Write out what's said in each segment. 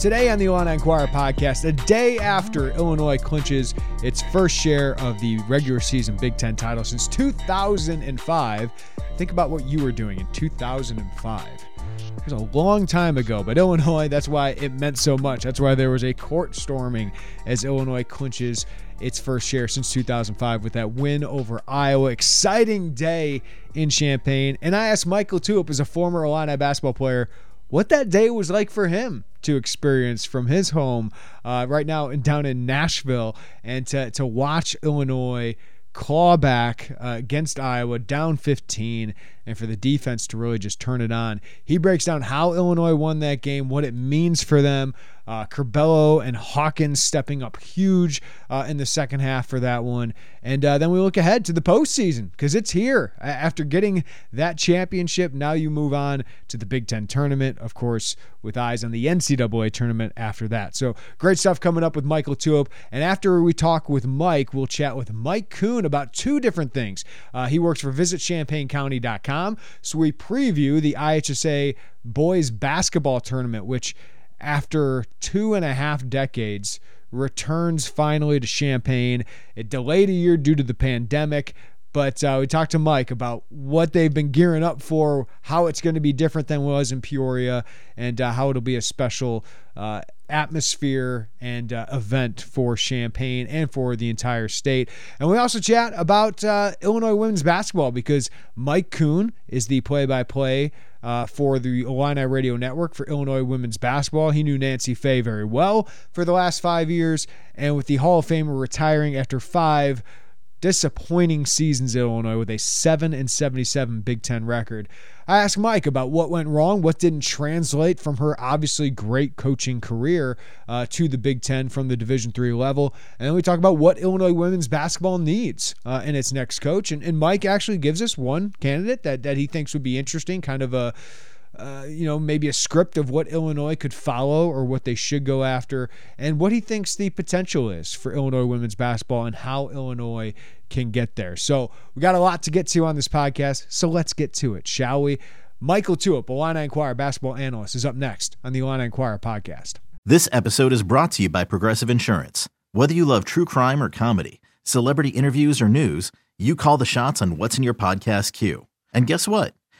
Today on the Illini Inquirer podcast, a day after Illinois clinches its first share of the regular season Big Ten title since 2005. Think about what you were doing in 2005. It was a long time ago, but Illinois, that's why it meant so much. That's why there was a court storming as Illinois clinches its first share since 2005 with that win over Iowa. Exciting day in Champaign. And I asked Michael LaTulip, as a former Illini basketball player, what that day was like for him to experience from his home uh, right now down in Nashville and to, to watch Illinois claw back uh, against Iowa down 15 and for the defense to really just turn it on. He breaks down how Illinois won that game, what it means for them. Uh, Curbelo and Hawkins stepping up huge uh, in the second half for that one. And uh, then we look ahead to the postseason because it's here. After getting that championship, now you move on to the Big Ten tournament, of course, with eyes on the NCAA tournament after that. So great stuff coming up with Michael LaTulip. And after we talk with Mike, we'll chat with Mike Kuhn about two different things. Uh, he works for visitchampaigncounty.com so we preview the IHSA boys basketball tournament, which after two and a half decades returns finally to Champaign. It delayed a year due to the pandemic, but uh, we talked to Mike about what they've been gearing up for, how it's going to be different than it was in Peoria, and uh, how it'll be a special uh, atmosphere and uh, event for Champaign and for the entire state. And we also chat about uh, Illinois women's basketball because Mike Kuhn is the play by play. for the Illini Radio Network for Illinois women's basketball. He knew Nancy Fahey very well for the last five years, and with the Hall of Famer retiring after five disappointing seasons at Illinois with a 7 and 77 Big 10 record. I asked Mike about what went wrong, what didn't translate from her obviously great coaching career uh, to the Big 10 from the Division 3 level, and then we talk about what Illinois women's basketball needs uh, in its next coach. And, and Mike actually gives us one candidate that that he thinks would be interesting, kind of a uh, you know, maybe a script of what Illinois could follow or what they should go after, and what he thinks the potential is for Illinois women's basketball and how Illinois can get there. So we got a lot to get to on this podcast, so let's get to it, shall we? Michael LaTulip, Illini Inquirer basketball analyst, is up next on the Illini Inquirer podcast. This episode is brought to you by Progressive Insurance. Whether you love true crime or comedy, celebrity interviews or news, you call the shots on what's in your podcast queue. And guess what?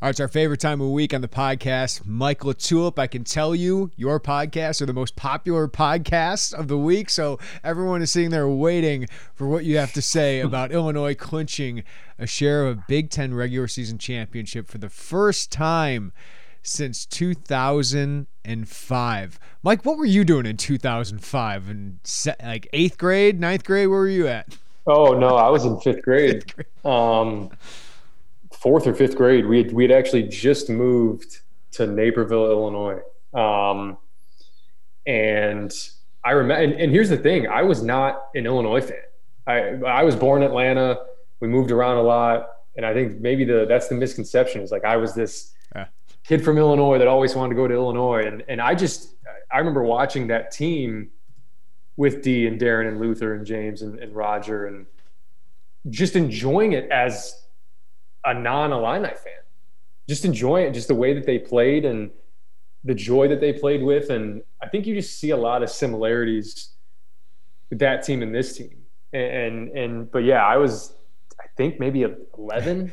All right, it's our favorite time of week on the podcast. Michael LaTulip, I can tell you, your podcasts are the most popular podcasts of the week. So everyone is sitting there waiting for what you have to say about Illinois clinching a share of a Big Ten regular season championship for the first time since 2005. Mike, what were you doing in 2005? In like eighth grade, ninth grade? Where were you at? Oh no, I was in fifth grade. Fifth grade. Um, fourth or fifth grade, we had, we had actually just moved to Naperville, Illinois. Um, and I remember, and, and, here's the thing: I was not an Illinois fan. I I was born in Atlanta. We moved around a lot, and I think maybe the that's the misconception is like I was this yeah. kid from Illinois that always wanted to go to Illinois, and and I just I remember watching that team with D and Deron and Luther and James and, and Roger and just enjoying it as a non-Illini fan, just enjoying it, just the way that they played and the joy that they played with, and I think you just see a lot of similarities with that team and this team. And and, and but yeah, I was I think maybe 11.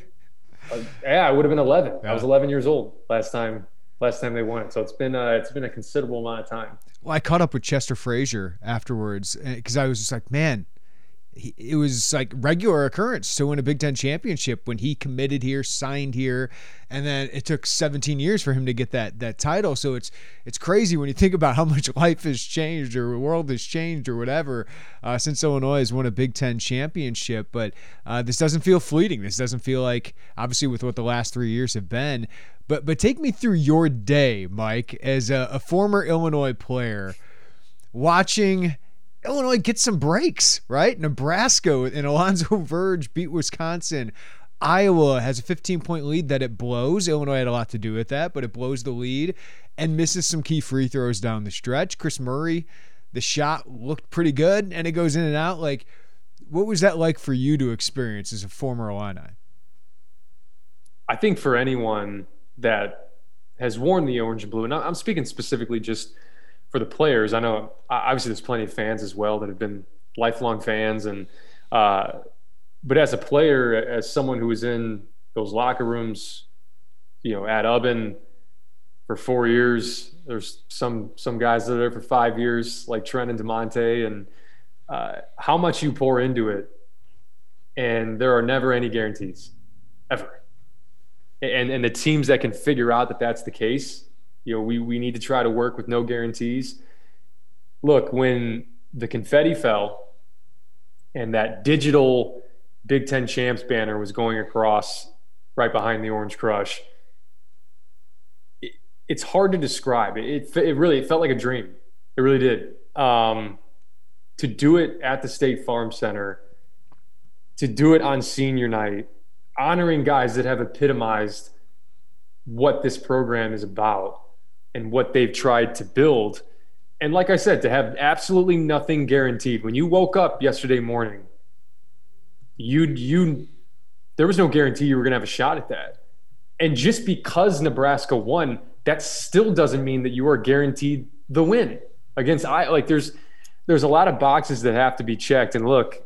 uh, yeah, I would have been 11. Yeah. I was 11 years old last time last time they won it. So it's been uh, it's been a considerable amount of time. Well, I caught up with Chester Frazier afterwards because I was just like, man, it was like regular occurrence to win a Big Ten championship when he committed here, signed here, and then it took 17 years for him to get that that title. So it's it's crazy when you think about how much life has changed or the world has changed or whatever uh, since Illinois has won a Big Ten championship. But uh, this doesn't feel fleeting. This doesn't feel like obviously with what the last three years have been. But but take me through your day, Mike, as a, a former Illinois player, watching Illinois get some breaks, right? Nebraska and Alonzo Verge beat Wisconsin. Iowa has a 15 point lead that it blows. Illinois had a lot to do with that, but it blows the lead and misses some key free throws down the stretch. Kris Murray, the shot looked pretty good and it goes in and out. Like, what was that like for you to experience as a former Illini? I think for anyone that has worn the orange and blue, and I'm speaking specifically just for the players. I know obviously there's plenty of fans as well that have been lifelong fans, and uh, but as a player, as someone who was in those locker rooms, you know, at Ubben for four years. There's some some guys that are there for five years, like Trent and Da'Monte, and uh, how much you pour into it, and there are never any guarantees, ever. And and the teams that can figure out that that's the case you know, we, we need to try to work with no guarantees. Look, when the confetti fell and that digital Big Ten champs banner was going across right behind the Orange Crush, it, it's hard to describe. It, it, it, really it felt like a dream. It really did. Um, to do it at the State Farm Center, to do it on senior night, honoring guys that have epitomized what this program is about and what they've tried to build. And like I said, to have absolutely nothing guaranteed. When you woke up yesterday morning, you you there was no guarantee you were going to have a shot at that. And just because Nebraska won, that still doesn't mean that you are guaranteed the win against I like there's there's a lot of boxes that have to be checked and look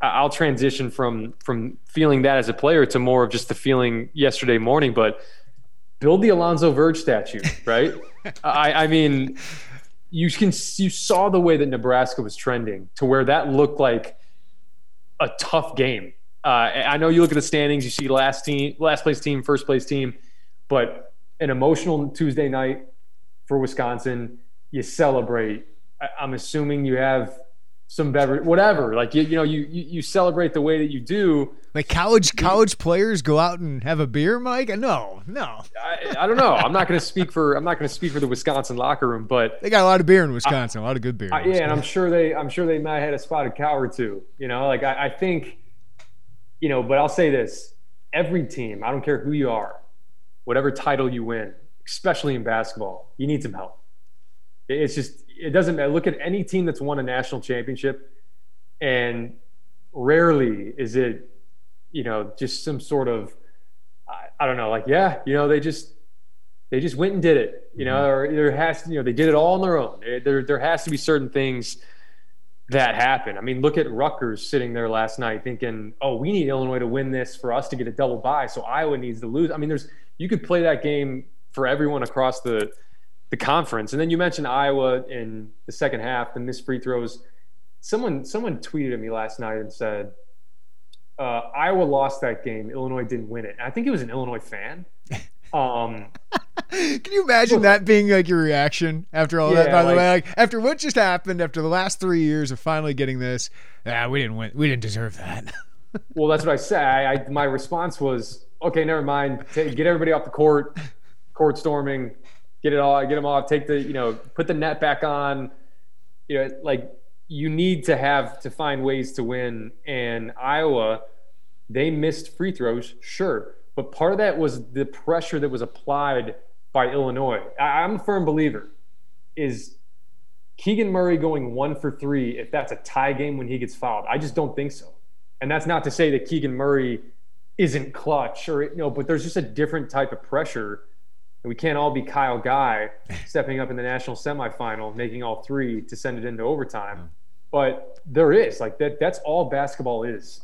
I'll transition from from feeling that as a player to more of just the feeling yesterday morning but build the Alonzo Verge statue, right? I, I mean, you can you saw the way that Nebraska was trending to where that looked like a tough game. Uh, I know you look at the standings, you see last team, last place team, first place team, but an emotional Tuesday night for Wisconsin, you celebrate. I'm assuming you have some beverage, whatever. Like you, you know, you, you you celebrate the way that you do. Like college college players go out and have a beer, Mike? No, no. I, I don't know. I'm not going to speak for I'm not going to speak for the Wisconsin locker room, but they got a lot of beer in Wisconsin, I, a lot of good beer. I, yeah, and I'm sure they I'm sure they might have had a spotted cow or two. You know, like I, I think, you know, but I'll say this: every team, I don't care who you are, whatever title you win, especially in basketball, you need some help. It's just it doesn't matter. Look at any team that's won a national championship, and rarely is it, you know, just some sort of, I, I don't know, like yeah, you know, they just they just went and did it, you know, mm-hmm. or there has to, you know, they did it all on their own. There there has to be certain things that happen. I mean, look at Rutgers sitting there last night thinking, oh, we need Illinois to win this for us to get a double bye, so Iowa needs to lose. I mean, there's you could play that game for everyone across the the conference. And then you mentioned Iowa in the second half, the missed free throws. Someone someone tweeted at me last night and said uh, Iowa lost that game. Illinois didn't win it. I think it was an Illinois fan. Um, Can you imagine that being like your reaction after all yeah, that? By like, the way, like after what just happened, after the last three years of finally getting this, ah, we didn't win. We didn't deserve that. well, that's what I said. I, I, my response was, okay, never mind. Take, get everybody off the court. Court storming get it all, get them off, take the, you know, put the net back on. You know, like you need to have to find ways to win. And Iowa, they missed free throws, sure, but part of that was the pressure that was applied by Illinois. I'm a firm believer is Keegan Murray going one for three if that's a tie game when he gets fouled. I just don't think so. And that's not to say that Keegan Murray isn't clutch or know, but there's just a different type of pressure. And we can't all be Kyle Guy stepping up in the national semifinal, making all three to send it into overtime. But there is like that. That's all basketball is,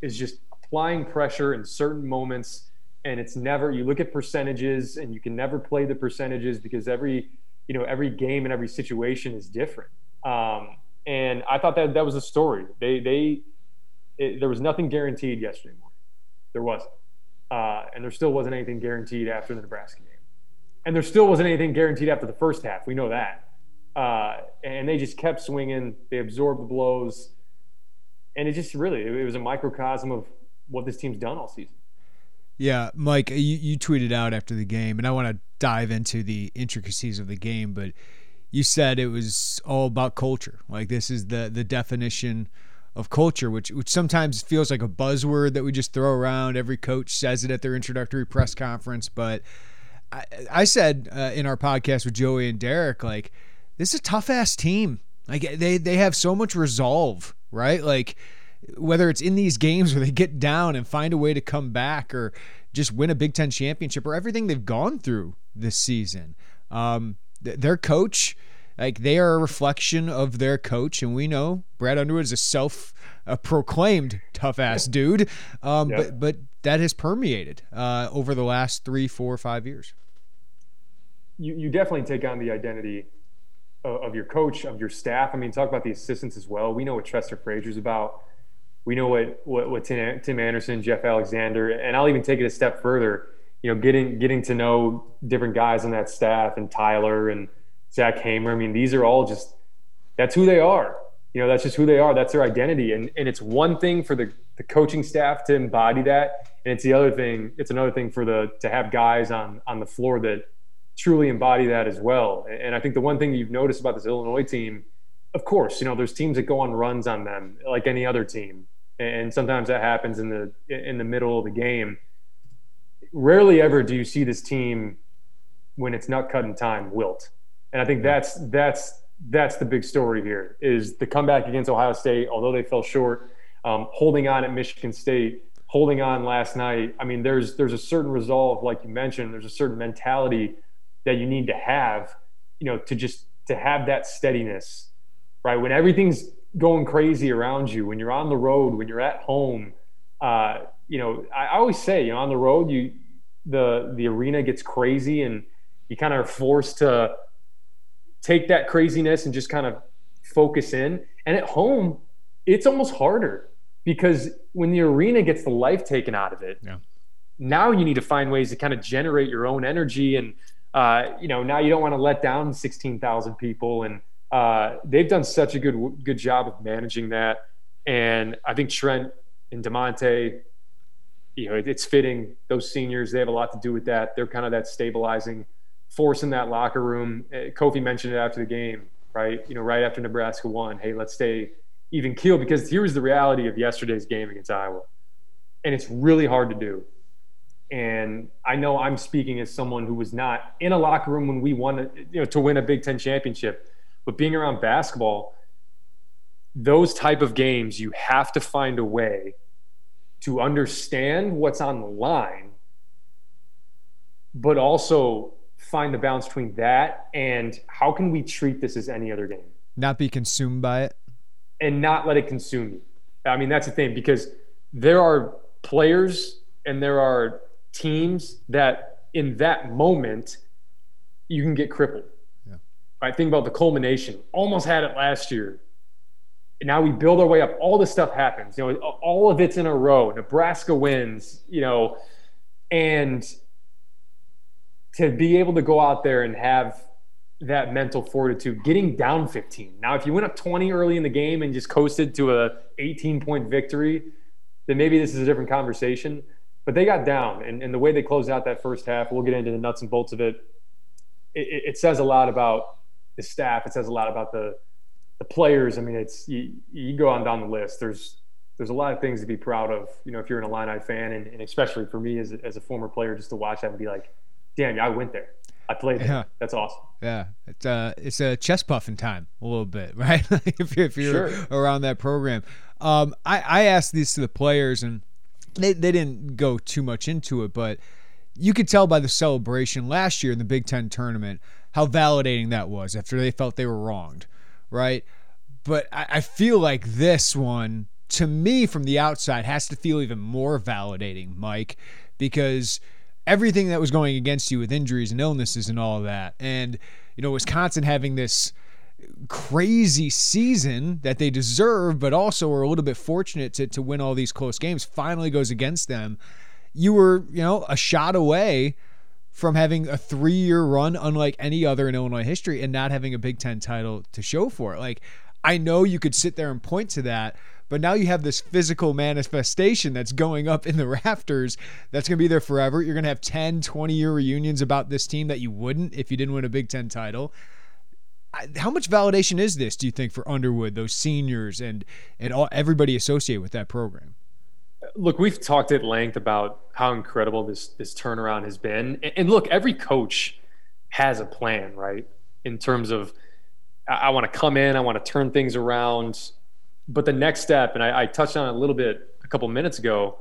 is just applying pressure in certain moments. And it's never you look at percentages, and you can never play the percentages because every you know every game and every situation is different. Um, and I thought that that was a story. They they it, there was nothing guaranteed yesterday morning. There wasn't, uh, and there still wasn't anything guaranteed after the Nebraska game, and there still wasn't anything guaranteed after the first half. We know that, uh, and they just kept swinging. They absorbed the blows, and it just really it was a microcosm of what this team's done all season. Yeah, Mike, you, you tweeted out after the game, and I want to dive into the intricacies of the game, but you said it was all about culture. Like this is the the definition of culture, which which sometimes feels like a buzzword that we just throw around. Every coach says it at their introductory press conference, but I, I said uh, in our podcast with Joey and Derek, like this is a tough ass team. Like they they have so much resolve, right? Like whether it's in these games where they get down and find a way to come back, or just win a Big Ten championship, or everything they've gone through this season. Um, th- their coach like they are a reflection of their coach, and we know Brad Underwood is a self a proclaimed tough ass dude. Um, yep. But but that has permeated uh, over the last three, four, five years. You you definitely take on the identity of, of your coach, of your staff. I mean, talk about the assistants as well. We know what Chester Frazier's about. We know what what, what Tim, Tim Anderson, Geoff Alexander, and I'll even take it a step further. You know, getting getting to know different guys on that staff and Tyler and Zach Hamer. I mean, these are all just that's who they are. You know, that's just who they are. That's their identity. And and it's one thing for the, the coaching staff to embody that. And it's the other thing, it's another thing for the to have guys on on the floor that truly embody that as well. And I think the one thing you've noticed about this Illinois team, of course, you know, there's teams that go on runs on them like any other team. And sometimes that happens in the in the middle of the game. Rarely ever do you see this team when it's not cutting time wilt and I think that's that's that's the big story here is the comeback against Ohio State. Although they fell short, um, holding on at Michigan State, holding on last night. I mean, there's there's a certain resolve, like you mentioned. There's a certain mentality that you need to have, you know, to just to have that steadiness, right? When everything's going crazy around you, when you're on the road, when you're at home, uh, you know, I, always say, you know, on the road, you the the arena gets crazy and you kind of are forced to take that craziness and just kind of focus in. And at home, it's almost harder because when the arena gets the life taken out of it, yeah. now you need to find ways to kind of generate your own energy. And, uh, you know, now you don't want to let down 16,000 people. And uh, they've done such a good, good job of managing that. And I think Trent and Da'Monte, you know, it's fitting. Those seniors, they have a lot to do with that. They're kind of that stabilizing force in that locker room. Uh, Kofi mentioned it after the game, right? You know, right after Nebraska won. Hey, let's stay even keel because here's the reality of yesterday's game against Iowa, and it's really hard to do. And I know I'm speaking as someone who was not in a locker room when we won, you know, to win a Big Ten championship, but being around basketball, those type of games, you have to find a way to understand what's on the line, but also find the balance between that and how can we treat this as any other game? Not be consumed by it. And not let it consume you. I mean, that's the thing because there are players and there are teams that in that moment you can get crippled. Yeah. I think about the culmination. Almost had it last year. Now we build our way up. All this stuff happens. You know, all of it's in a row. Nebraska wins, you know, and to be able to go out there and have that mental fortitude, getting down 15. Now, if you went up 20 early in the game and just coasted to a 18 point victory, then maybe this is a different conversation. But they got down, and, and the way they closed out that first half, we'll get into the nuts and bolts of it. It, it says a lot about the staff. It says a lot about the the players. I mean, it's you, you go on down the list. There's there's a lot of things to be proud of. You know, if you're an Illini fan, and, and especially for me as a, as a former player, just to watch that and be like, damn, I went there. I played there. Yeah. That's awesome. Yeah, it's uh, it's a chest puffing time a little bit, right? if, if you're sure. around that program. Um, I I asked these to the players, and they they didn't go too much into it, but you could tell by the celebration last year in the Big Ten tournament how validating that was after they felt they were wronged, right? But I, I feel like this one, to me from the outside, has to feel even more validating, Mike, because everything that was going against you with injuries and illnesses and all that, and you know Wisconsin having this crazy season that they deserve, but also are a little bit fortunate to, to win all these close games, finally goes against them. You were, you know, a shot away from having a three year run unlike any other in Illinois history and not having a Big Ten title to show for it. Like, I know you could sit there and point to that, but now you have this physical manifestation that's going up in the rafters that's going to be there forever. You're going to have 10, 20 year reunions about this team that you wouldn't if you didn't win a Big Ten title how much validation is this? Do you think for Underwood, those seniors, and and all, everybody associated with that program? Look, we've talked at length about how incredible this this turnaround has been, and, look, every coach has a plan, right? In terms of, I, I want to come in, I want to turn things around, but the next step, and I, I touched on it a little bit a couple minutes ago.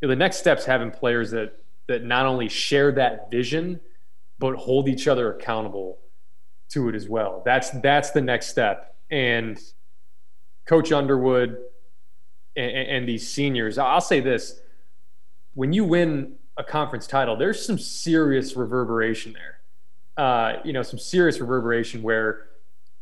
You know, the next steps having players that that not only share that vision, but hold each other accountable to it as well. That's that's the next step. And Coach Underwood and, and these seniors, I'll say this: when you win a conference title, there's some serious reverberation there. Uh, you know, some serious reverberation where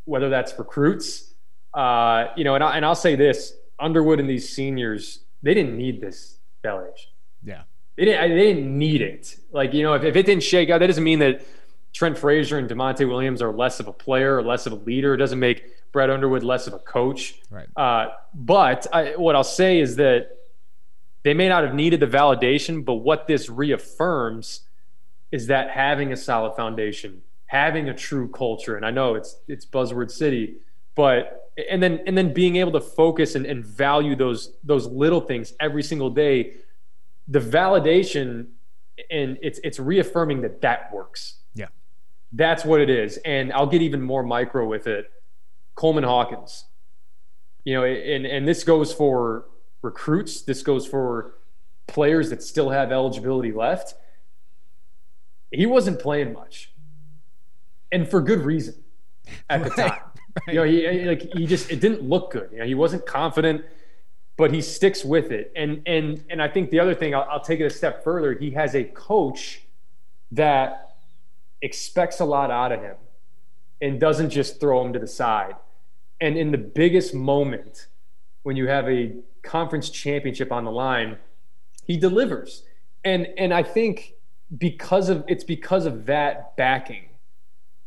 whether that's recruits, uh, you know, and, I, and I'll say this: Underwood and these seniors, they didn't need this validation. Yeah, they didn't. They didn't need it. Like you know, if, if it didn't shake out, that doesn't mean that Trent Frazier and Da'Monte Williams are less of a player or less of a leader. It doesn't make Brad Underwood less of a coach. Right. Uh, but I, what I'll say is that they may not have needed the validation, but what this reaffirms is that having a solid foundation, having a true culture, and I know it's it's buzzword city, but and then and then being able to focus and, and value those those little things every single day, the validation and it's it's reaffirming that that works that's what it is. And I'll get even more micro with it. Coleman Hawkins. You know, and, and this goes for recruits, this goes for players that still have eligibility left. He wasn't playing much. And for good reason at the time. Right. You know, he like he just it didn't look good. You know, he wasn't confident, but he sticks with it. And and and I think the other thing, I'll, I'll take it a step further. He has a coach that expects a lot out of him and doesn't just throw him to the side. And in the biggest moment, when you have a conference championship on the line, he delivers. And and I think because of it's because of that backing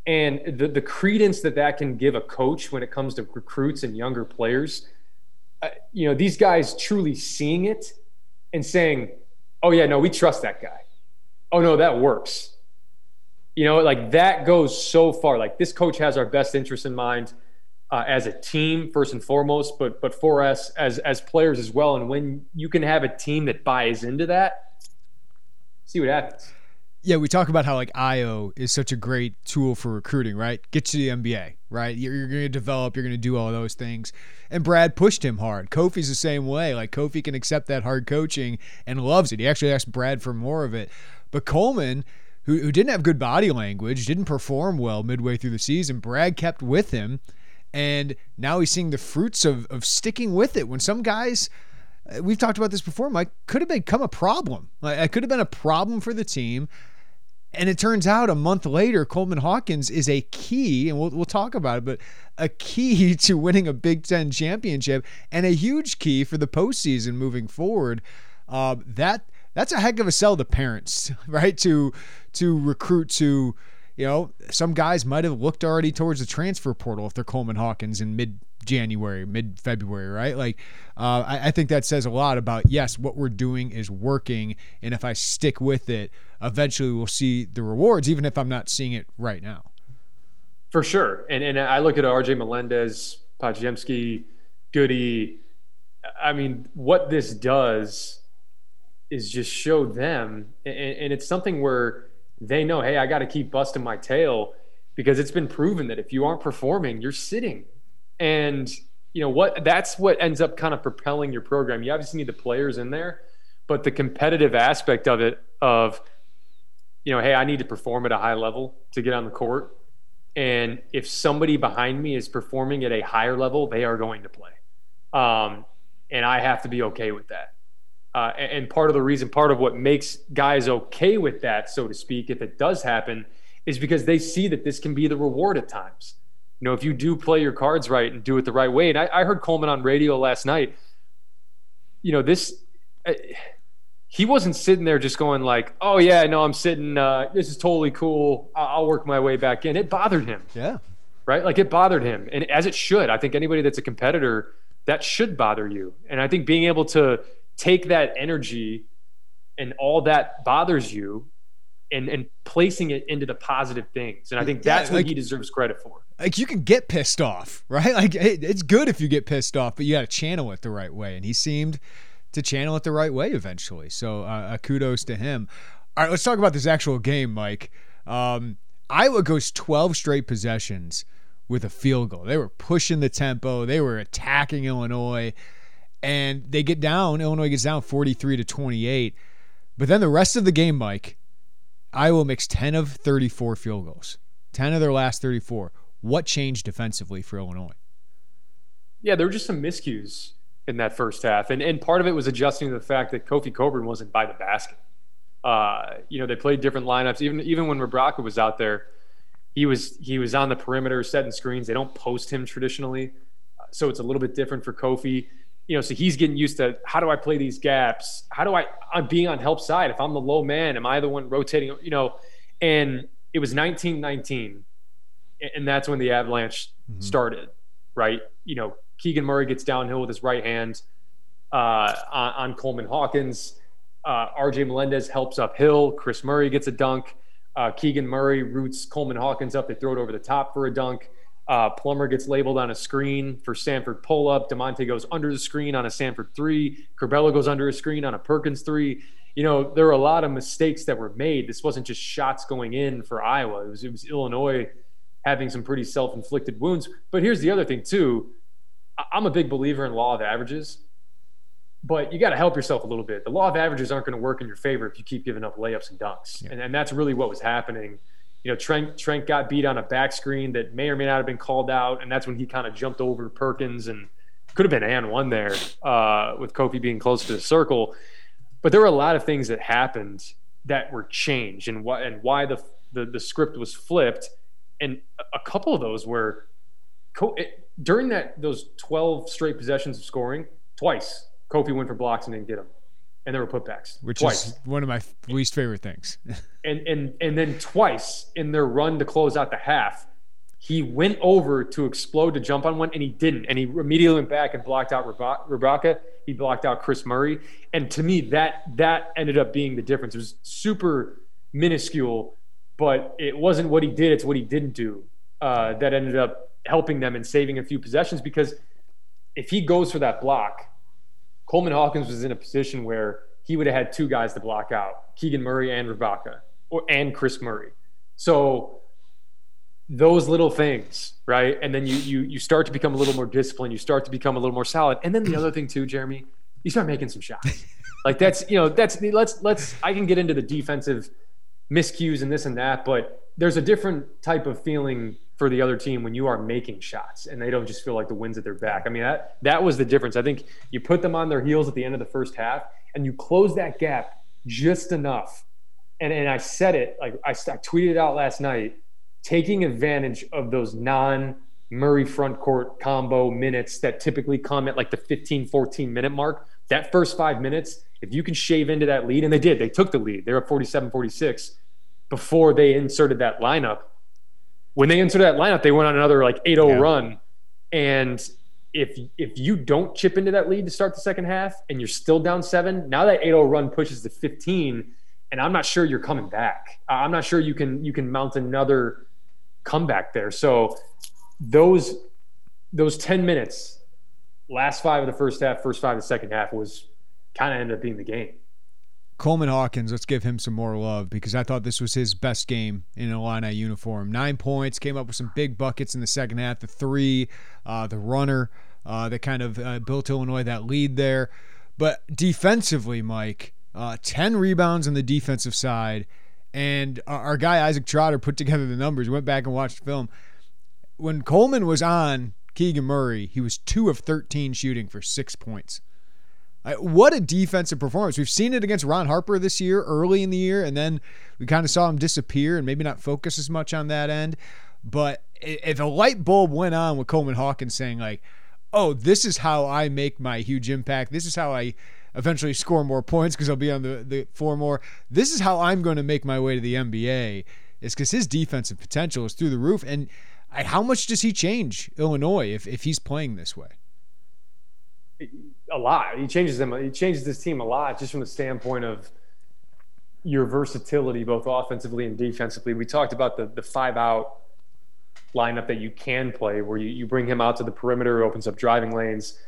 and the, the credence that that can give a coach when it comes to recruits and younger players. Uh, you know, these guys truly seeing it and saying, "Oh yeah, no, we trust that guy. Oh no, that works." You know, like that goes so far. Like this coach has our best interest in mind uh, as a team first and foremost, but but for us as as players as well. And when you can have a team that buys into that, see what happens. Yeah, we talk about how like IO is such a great tool for recruiting, right? Get to the NBA, right? You're, you're going to develop, you're going to do all those things. And Brad pushed him hard. Kofi's the same way. Like Kofi can accept that hard coaching and loves it. He actually asked Brad for more of it. But Coleman, who, who didn't have good body language, didn't perform well midway through the season. Brad kept with him, and now he's seeing the fruits of, of sticking with it. When some guys, uh, we've talked about this before, Mike, could have become a problem. Like, it could have been a problem for the team. And it turns out a month later, Coleman Hawkins is a key, and we'll, we'll talk about it, but a key to winning a Big Ten championship and a huge key for the postseason moving forward. Uh, that that's a heck of a sell to parents, right? To to recruit to, you know, some guys might have looked already towards the transfer portal if they're Coleman Hawkins in mid January, mid February, right? Like, uh, I, I, think that says a lot about yes, what we're doing is working, and if I stick with it, eventually we'll see the rewards, even if I'm not seeing it right now. For sure, and and I look at R.J. Melendez, Podziemski, Goody. I mean, what this does is just show them, and, and it's something where they know, hey, I got to keep busting my tail because it's been proven that if you aren't performing, you're sitting. And you know what? That's what ends up kind of propelling your program. You obviously need the players in there, but the competitive aspect of it, of, you know, hey, I need to perform at a high level to get on the court. And if somebody behind me is performing at a higher level, they are going to play. Um, and I have to be okay with that. Uh, and part of the reason, part of what makes guys okay with that, so to speak, if it does happen, is because they see that this can be the reward at times. You know, if you do play your cards right and do it the right way. And I, I heard Coleman on radio last night. You know, this. Uh, he wasn't sitting there just going like, "Oh yeah, no, I'm sitting. Uh, this is totally cool. I'll, I'll work my way back in." It bothered him. Yeah. Right. Like it bothered him, and as it should. I think anybody that's a competitor that should bother you. And I think being able to take that energy and all that bothers you and, and placing it into the positive things. And I think that's yeah, like, what he deserves credit for. Like you can get pissed off, right? Like it, it's good if you get pissed off, but you got to channel it the right way. And he seemed to channel it the right way eventually. So uh, kudos to him. All right, let's talk about this actual game, Mike. Um, Iowa goes 12 straight possessions with a field goal. They were pushing the tempo, they were attacking Illinois, and they get down. Illinois gets down 43 to 28. But then the rest of the game, Mike, Iowa makes 10 of 34 field goals, 10 of their last 34. What changed defensively for Illinois? Yeah, there were just some miscues in that first half. And, and part of it was adjusting to the fact that Kofi Cockburn wasn't by the basket. Uh, you know, they played different lineups. Even even when Rebraca was out there, he was he was on the perimeter setting screens. They don't post him traditionally, so it's a little bit different for Kofi. You know, so he's getting used to how do I play these gaps? How do I I'm being on help side? If I'm the low man, am I the one rotating? You know, and it was 1919, and that's when the avalanche mm-hmm. started, right? You know, Keegan Murray gets downhill with his right hand uh, on, on, Coleman Hawkins. Uh, RJ Melendez helps uphill. Kris Murray gets a dunk. Uh, Keegan Murray roots Coleman Hawkins up. They throw it over the top for a dunk. Uh, Plummer gets labeled on a screen for Sandfort pull up. Da'Monte goes under the screen on a Sandfort three. Curbelo goes under a screen on a Perkins three. You know, there were a lot of mistakes that were made. This wasn't just shots going in for Iowa, it was, it was Illinois having some pretty self inflicted wounds. But here's the other thing, too. I'm a big believer in law of averages but you got to help yourself a little bit. The law of averages aren't going to work in your favor if you keep giving up layups and dunks, yeah. and, and that's really what was happening. You know, Trent Trent got beat on a back screen that may or may not have been called out, and that's when he kind of jumped over Perkins and could have been and one there uh, with Kofi being close to the circle. But there were a lot of things that happened that were changed, and why and why the the, the script was flipped, and a couple of those were it, during that those twelve straight possessions of scoring twice Kofi went for blocks and didn't get them, and there were putbacks, which twice. is one of my least favorite things. and and and then twice in their run to close out the half, he went over to explode to jump on one, and he didn't, and he immediately went back and blocked out Rebraca. He blocked out Kris Murray, and to me, that that ended up being the difference. It was super minuscule, but it wasn't what he did; it's what he didn't do uh, that ended up helping them and saving a few possessions. Because if he goes for that block Coleman Hawkins was in a position where he would have had two guys to block out Keegan Murray and Rebraca or and Kris Murray. So those little things, right? And then you you you start to become a little more disciplined, you start to become a little more solid. And then the other thing too, Jeremy, you start making some shots. like that's you know, that's let's let's I can get into the defensive miscues and this and that, but there's a different type of feeling for the other team when you are making shots and they don't just feel like the wind's at their back. I mean, that that was the difference. I think you put them on their heels at the end of the first half and you close that gap just enough. And, and I said it, like I, I tweeted it out last night, taking advantage of those non Murray front court combo minutes that typically come at like the 15, 14 minute mark. That first five minutes, if you can shave into that lead, and they did, they took the lead. They were 47 46 before they inserted that lineup when they entered that lineup, they went on another like 8-0 yeah. run. And if if you don't chip into that lead to start the second half and you're still down seven, now that 8-0 run pushes to 15, and I'm not sure you're coming back. I'm not sure you can you can mount another comeback there. So those those 10 minutes, last five of the first half, first five of the second half was kind of ended up being the game. Coleman Hawkins, let's give him some more love because I thought this was his best game in an Illini uniform. Nine points, came up with some big buckets in the second half. The three, uh, the runner uh, that kind of uh, built Illinois that lead there. But defensively, Mike, uh, 10 rebounds on the defensive side. And our, guy, Isaac Trotter, put together the numbers, went back and watched the film. When Coleman was on Keegan Murray, he was 2 of 13 shooting for six points. What a defensive performance. We've seen it against Ron Harper this year, early in the year, and then we kind of saw him disappear and maybe not focus as much on that end. But if a light bulb went on with Coleman Hawkins saying, like, oh, this is how I make my huge impact, this is how I eventually score more points because I'll be on the, the more, this is how I'm going to make my way to the NBA, is because his defensive potential is through the roof. And how much does he change Illinois if, if he's playing this way? A lot. He changes them. He changes this team a lot, just from the standpoint of your versatility, both offensively and defensively. We talked about the the five out lineup that you can play, where you, you bring him out to the perimeter, opens up driving lanes.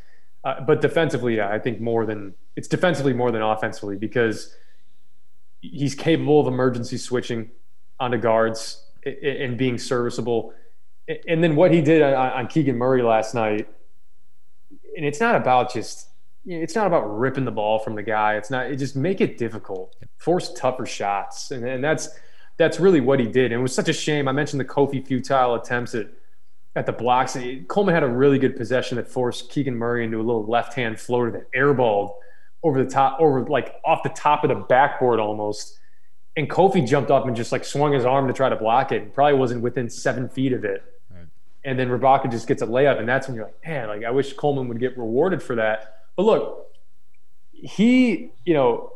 Uh, but defensively, I think more than it's defensively more than offensively because he's capable of emergency switching onto guards and being serviceable. And then what he did on Keegan Murray last night and it's not about just it's not about ripping the ball from the guy. It's not. It just make it difficult, force tougher shots, and, and that's that's really what he did. And it was such a shame. I mentioned the Kofi futile attempts at at the blocks. Coleman had a really good possession that forced Keegan Murray into a little left hand floater that airballed over the top, over like off the top of the backboard almost. And Kofi jumped up and just like swung his arm to try to block it. And probably wasn't within seven feet of it and then Rebraca just gets a layup, and that's when you're like, man, like I wish Coleman would get rewarded for that. But look, he, you know,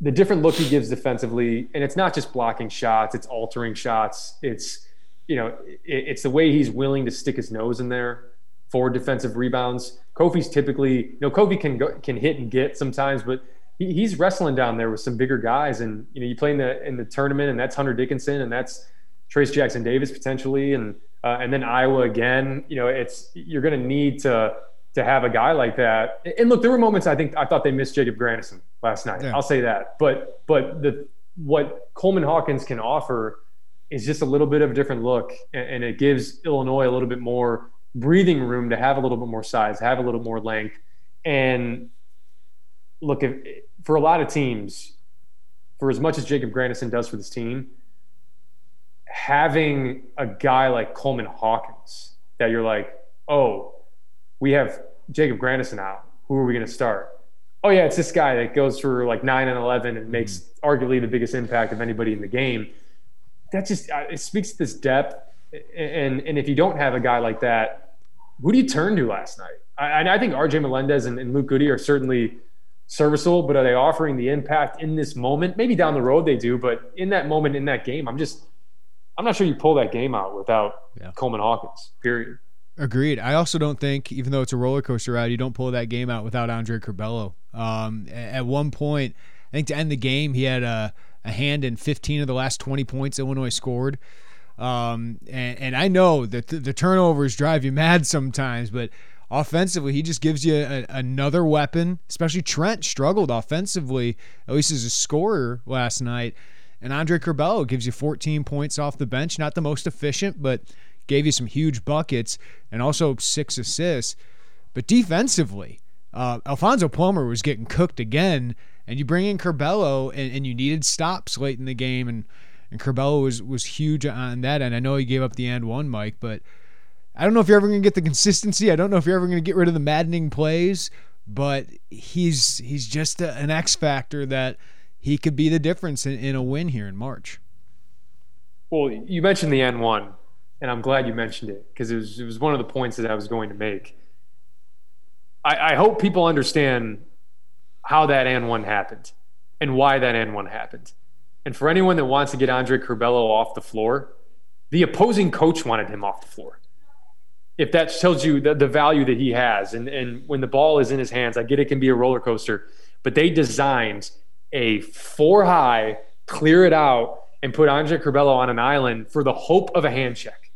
the different look he gives defensively, and it's not just blocking shots; it's altering shots. It's, you know, it, it's the way he's willing to stick his nose in there for defensive rebounds. Kofi's typically, you know, Kofi can go, can hit and get sometimes, but he, he's wrestling down there with some bigger guys, and you know, you play in the in the tournament, and that's Hunter Dickinson, and that's Trayce Jackson Davis potentially, and uh, and then Iowa again. You know, it's you're going to need to to have a guy like that. And look, there were moments I think I thought they missed Jacob Grandison last night. Yeah. I'll say that. But but the what Coleman Hawkins can offer is just a little bit of a different look, and, and it gives Illinois a little bit more breathing room to have a little bit more size, have a little more length, and look if for a lot of teams, for as much as Jacob Grandison does for this team having a guy like Coleman Hawkins that you're like, oh, we have Jacob Grandison out. Who are we going to start? Oh yeah, it's this guy that goes for like nine and eleven and makes mm-hmm. arguably the biggest impact of anybody in the game. That just uh, it speaks to this depth. And and if you don't have a guy like that, who do you turn to last night? I, I think R.J. Melendez and, and Luke Goode are certainly serviceable, but are they offering the impact in this moment? Maybe down the road they do, but in that moment in that game, I'm just I'm not sure you pull that game out without yeah. Coleman Hawkins. Period. Agreed. I also don't think, even though it's a roller coaster ride, you don't pull that game out without Andre Curbelo. Um, at one point, I think to end the game, he had a, a hand in 15 of the last 20 points Illinois scored. Um, and, and, I know that the, the, turnovers drive you mad sometimes, but offensively, he just gives you a, another weapon. Especially Trent struggled offensively, at least as a scorer last night. And Andre Curbelo gives you 14 points off the bench. Not the most efficient, but gave you some huge buckets and also six assists. But defensively, uh, Alfonso Plummer was getting cooked again. And you bring in Curbelo, and, and you needed stops late in the game. And, and Curbelo was, was huge on that end. I know he gave up the end one, Mike, but I don't know if you're ever going to get the consistency. I don't know if you're ever going to get rid of the maddening plays, but he's he's just a, an X factor that – he could be the difference in, in a win here in March. Well, you mentioned the N1, and I'm glad you mentioned it because it was, it was one of the points that I was going to make. I, I hope people understand how that N1 happened and why that N1 happened. And for anyone that wants to get Andre Curbelo off the floor, the opposing coach wanted him off the floor. If that tells you the, the value that he has, and, and when the ball is in his hands, I get it can be a roller coaster, but they designed – a four high, clear it out, and put Andre Curbelo on an island for the hope of a hand check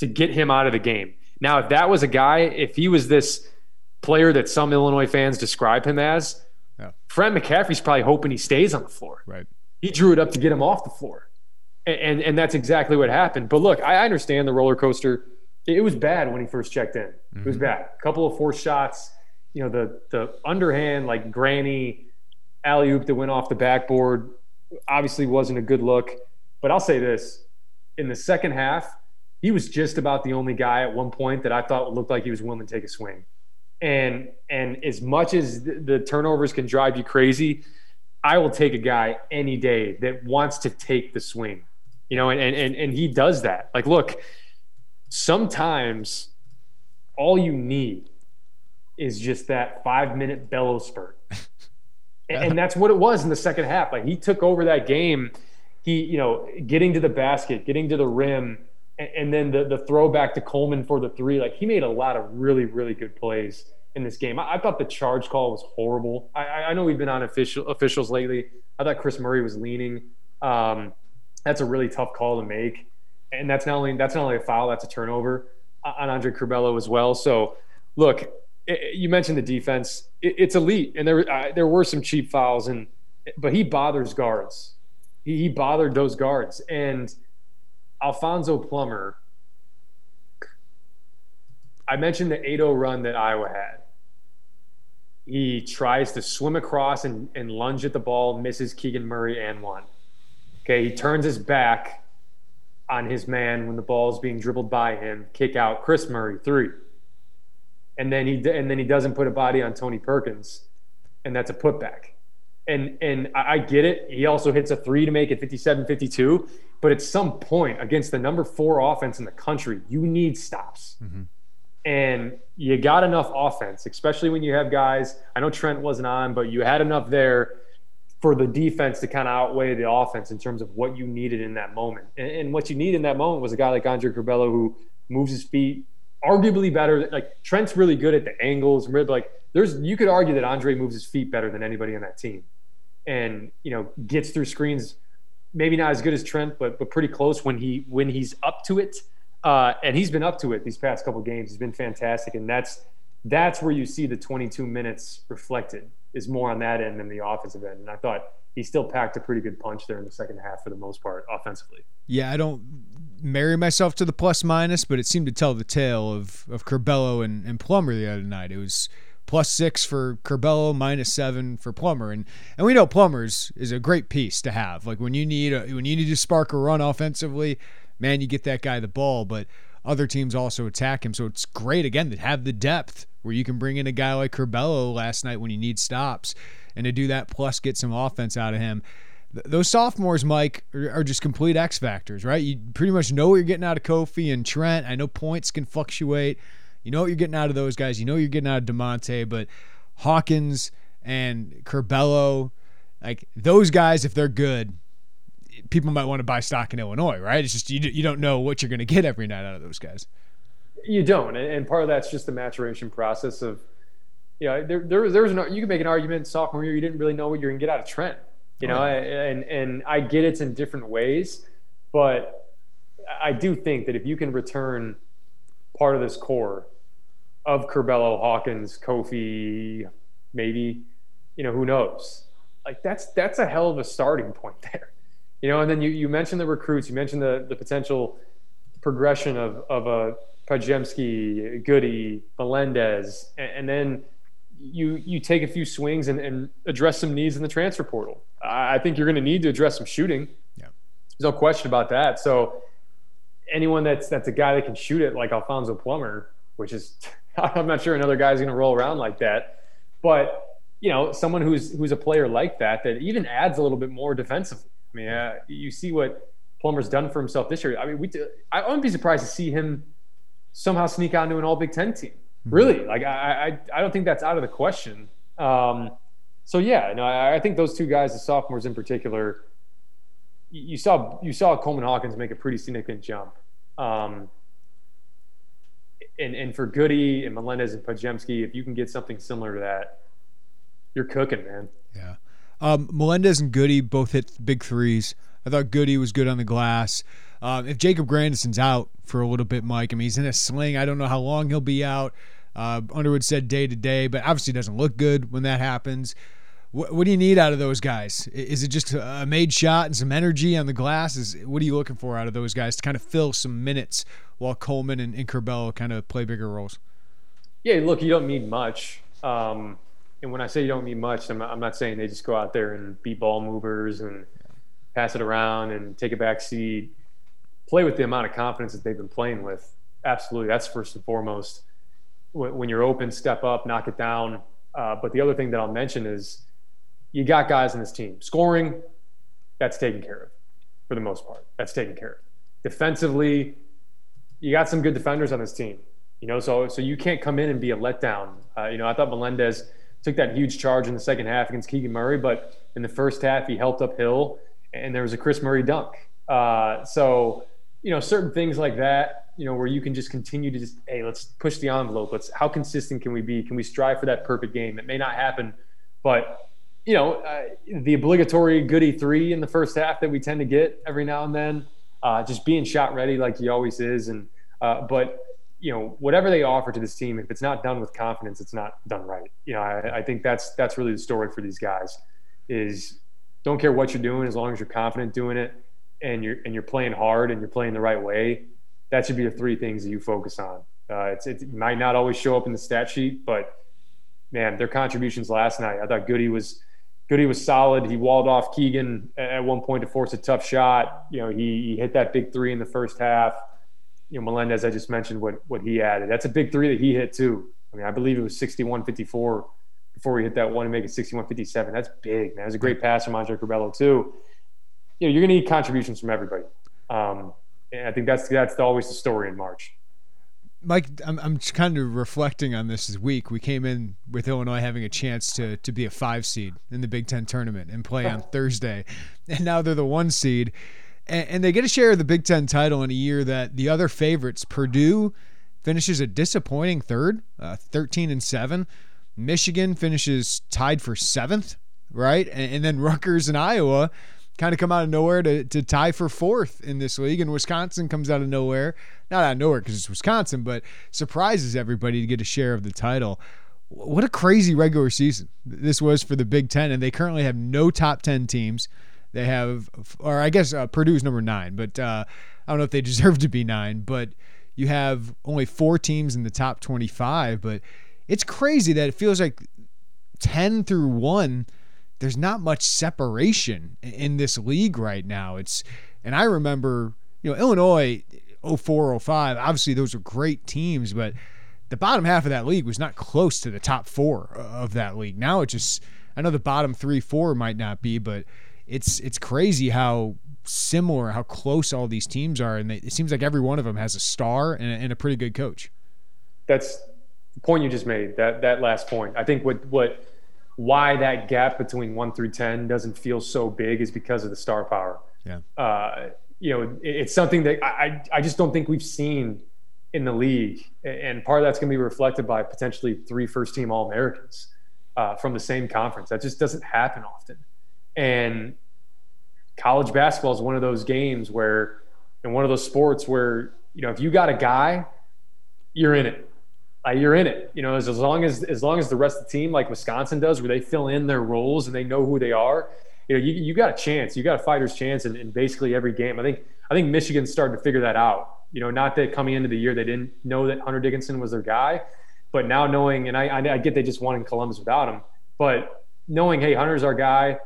to get him out of the game. Now, if that was a guy, if he was this player that some Illinois fans describe him as, yeah. Fran McCaffery's probably hoping he stays on the floor. Right. He drew it up to get him off the floor. And, and, and that's exactly what happened. But look, I understand the roller coaster. It was bad when he first checked in. Mm-hmm. It was mm-hmm. bad. A couple of forced shots you know the the underhand like granny alley oop that went off the backboard obviously wasn't a good look. But I'll say this: in the second half, he was just about the only guy at one point that I thought looked like he was willing to take a swing. And and as much as the, turnovers can drive you crazy, I will take a guy any day that wants to take the swing. You know, and and and he does that. Like, look, sometimes all you need is just that five minute bellow spurt. And, that's what it was in the second half. Like he took over that game. He, you know, getting to the basket, getting to the rim, and, and then the the throwback to Coleman for the three. Like he made a lot of really, really good plays in this game. I, I thought the charge call was horrible. I, I, know we've been on official officials lately. I thought Kris Murray was leaning. Um, that's a really tough call to make, and that's not only that's not only a foul, that's a turnover on Andre Curbelo as well. So, look, you mentioned the defense; it's elite, and there uh, there were some cheap fouls, and but he bothers guards. He, he bothered those guards, and Alfonso Plummer. I mentioned the 8-0 run that Iowa had. He tries to swim across and, and lunge at the ball, misses Keegan Murray and one. Okay, he turns his back on his man when the ball is being dribbled by him, kick out Kris Murray, three and then he and then he doesn't put a body on Tony Perkins, and that's a putback. And and I get it. He also hits a three to make it 57-52. But at some point against the number four offense in the country, you need stops. Mm-hmm. And you got enough offense, especially when you have guys. I know Trent wasn't on, but you had enough there for the defense to kind of outweigh the offense in terms of what you needed in that moment. And, and what you need in that moment was a guy like Andre Curbelo who moves his feet, arguably better. Like Trent's really good at the angles. Like there's, you could argue that Andre moves his feet better than anybody on that team, and you know gets through screens. Maybe not as good as Trent, but but pretty close when he when he's up to it. Uh, and he's been up to it these past couple games. He's been fantastic, and that's that's where you see the 22 minutes reflected is more on that end than the offensive end. And I thought he still packed a pretty good punch there in the second half for the most part offensively. Yeah, I don't marry myself to the plus minus, but it seemed to tell the tale of of Curbelo and, and Plummer the other night. It was plus six for Curbelo, minus seven for Plummer, and and we know Plummer's is a great piece to have. Like when you need a, when you need to spark a run offensively, man, you get that guy the ball, but other teams also attack him. So it's great again to have the depth where you can bring in a guy like Curbelo last night when you need stops, and to do that plus get some offense out of him those sophomores, Mike, are, just complete X factors, right? You pretty much know what you're getting out of Kofi and Trent. I know points can fluctuate. You know what you're getting out of those guys. You know you're getting out of Da'Monte, but Hawkins and Curbelo, like those guys, if they're good, people might want to buy stock in Illinois, right? It's just you, you don't know what you're going to get every night out of those guys. You don't, and part of that's just the maturation process of, you know, there, there, there was no, you can make an argument sophomore year you didn't really know what you're going to get out of Trent you know, and and I get it's in different ways, but I do think that if you can return part of this core of Curbelo, Hawkins, Kofi, maybe, you know, who knows? Like that's that's a hell of a starting point there. You know, and then you, you mentioned the recruits, you mentioned the the potential progression of of uh, a Podziemski, Goody, Melendez, and, and then you you take a few swings and, and address some needs in the transfer portal. I think you're going to need to address some shooting. Yeah. There's no question about that. So anyone that's that's a guy that can shoot it like Alfonso Plummer, which is I'm not sure another guy's going to roll around like that, but you know someone who's who's a player like that that even adds a little bit more defensively. I mean, uh, you see what Plummer's done for himself this year. I mean, we I wouldn't be surprised to see him somehow sneak onto an All Big Ten team. Mm-hmm. Really, like I, I I don't think that's out of the question. Um, so yeah, no, I, I think those two guys, the sophomores in particular, you saw you saw Coleman Hawkins make a pretty significant jump. Um, and and for Goody and Melendez and Podziemski, if you can get something similar to that, you're cooking, man. Yeah. Um, Melendez and Goody both hit big threes. I thought Goody was good on the glass. Um, if Jacob Grandison's out for a little bit, Mike, I mean, he's in a sling. I don't know how long he'll be out. Uh, Underwood said day to day, but obviously doesn't look good when that happens. What, what, do you need out of those guys? Is it just a made shot and some energy on the glass? Is what are you looking for out of those guys to kind of fill some minutes while Coleman and, and Curbelo kind of play bigger roles? Yeah, look, you don't need much. Um, and when I say you don't mean much, I'm not, I'm not saying they just go out there and beat ball movers and pass it around and take a back seat. Play with the amount of confidence that they've been playing with. Absolutely, that's first and foremost. When you're open, step up, knock it down. Uh, but the other thing that I'll mention is you got guys in this team scoring. That's taken care of for the most part. That's taken care of. Defensively, you got some good defenders on this team. You know, so so you can't come in and be a letdown. Uh, you know, I thought Melendez took that huge charge in the second half against Keegan Murray, but in the first half he helped uphill, and there was a Kris Murray dunk. Uh, so you know, certain things like that. You know, where you can just continue to just, hey, let's push the envelope. Let's how consistent can we be? Can we strive for that perfect game? It may not happen, but you know, uh, the obligatory goody three in the first half that we tend to get every now and then, uh, just being shot ready like he always is, and uh, but you know whatever they offer to this team if it's not done with confidence it's not done right. You know I, I, think that's that's really the story for these guys is don't care what you're doing as long as you're confident doing it and you're and you're playing hard and you're playing the right way that should be the three things that you focus on. Uh, it's, it might not always show up in the stat sheet but man their contributions last night i thought goody was goody was solid. He walled off keegan at one point to force a tough shot. You know he, he hit that big three in the first half you know, Melendez, I just mentioned what what he added. That's a big three that he hit too. I mean, I believe it was 61-54 before he hit that one to make it 61-57. That's big, man. It was a great pass from Andre Curbelo too. You know, you're going to need contributions from everybody. Um, and I think that's that's always the story in March. Mike, I'm I'm kind of reflecting on this this week. We came in with Illinois having a chance to to be a five seed in the Big Ten tournament and play on Thursday, and now they're the one seed and, and they get a share of the Big Ten title in a year that the other favorites, Purdue, finishes a disappointing third, uh, 13 and seven. Michigan finishes tied for seventh, right? And, and, then Rutgers and Iowa kind of come out of nowhere to, to tie for fourth in this league. And Wisconsin comes out of nowhere, not out of nowhere because it's Wisconsin, but surprises everybody to get a share of the title. What a crazy regular season this was for the Big Ten. And they currently have no top 10 teams. They have, or I guess uh, Purdue's number nine, but uh, I don't know if they deserve to be nine. But you have only four teams in the top 25. But it's crazy that it feels like 10 through one, there's not much separation in this league right now. It's, and I remember, you know, Illinois 04, 05, obviously those are great teams, but the bottom half of that league was not close to the top four of that league. Now it just, I know the bottom three, four might not be, but it's it's crazy how similar, how close all these teams are, and they, it seems like every one of them has a star and a, and a pretty good coach. That's the point you just made. That that last point. I think what what why that gap between one through ten doesn't feel so big is because of the star power. Yeah. Uh, you know, it's something that I I just don't think we've seen in the league, and part of that's going to be reflected by potentially three first team All Americans uh, from the same conference. That just doesn't happen often. And college basketball is one of those games where, in one of those sports where, you know, if you got a guy, you're in it. Like you're in it. You know, as, as long as as long as the rest of the team, like Wisconsin does, where they fill in their roles and they know who they are, you know, you, you got a chance. You got a fighter's chance in, in basically every game. I think I think Michigan's starting to figure that out. You know, not that coming into the year they didn't know that Hunter Dickinson was their guy, but now knowing, and I, I get they just won in Columbus without him, but knowing, hey, Hunter's our guy.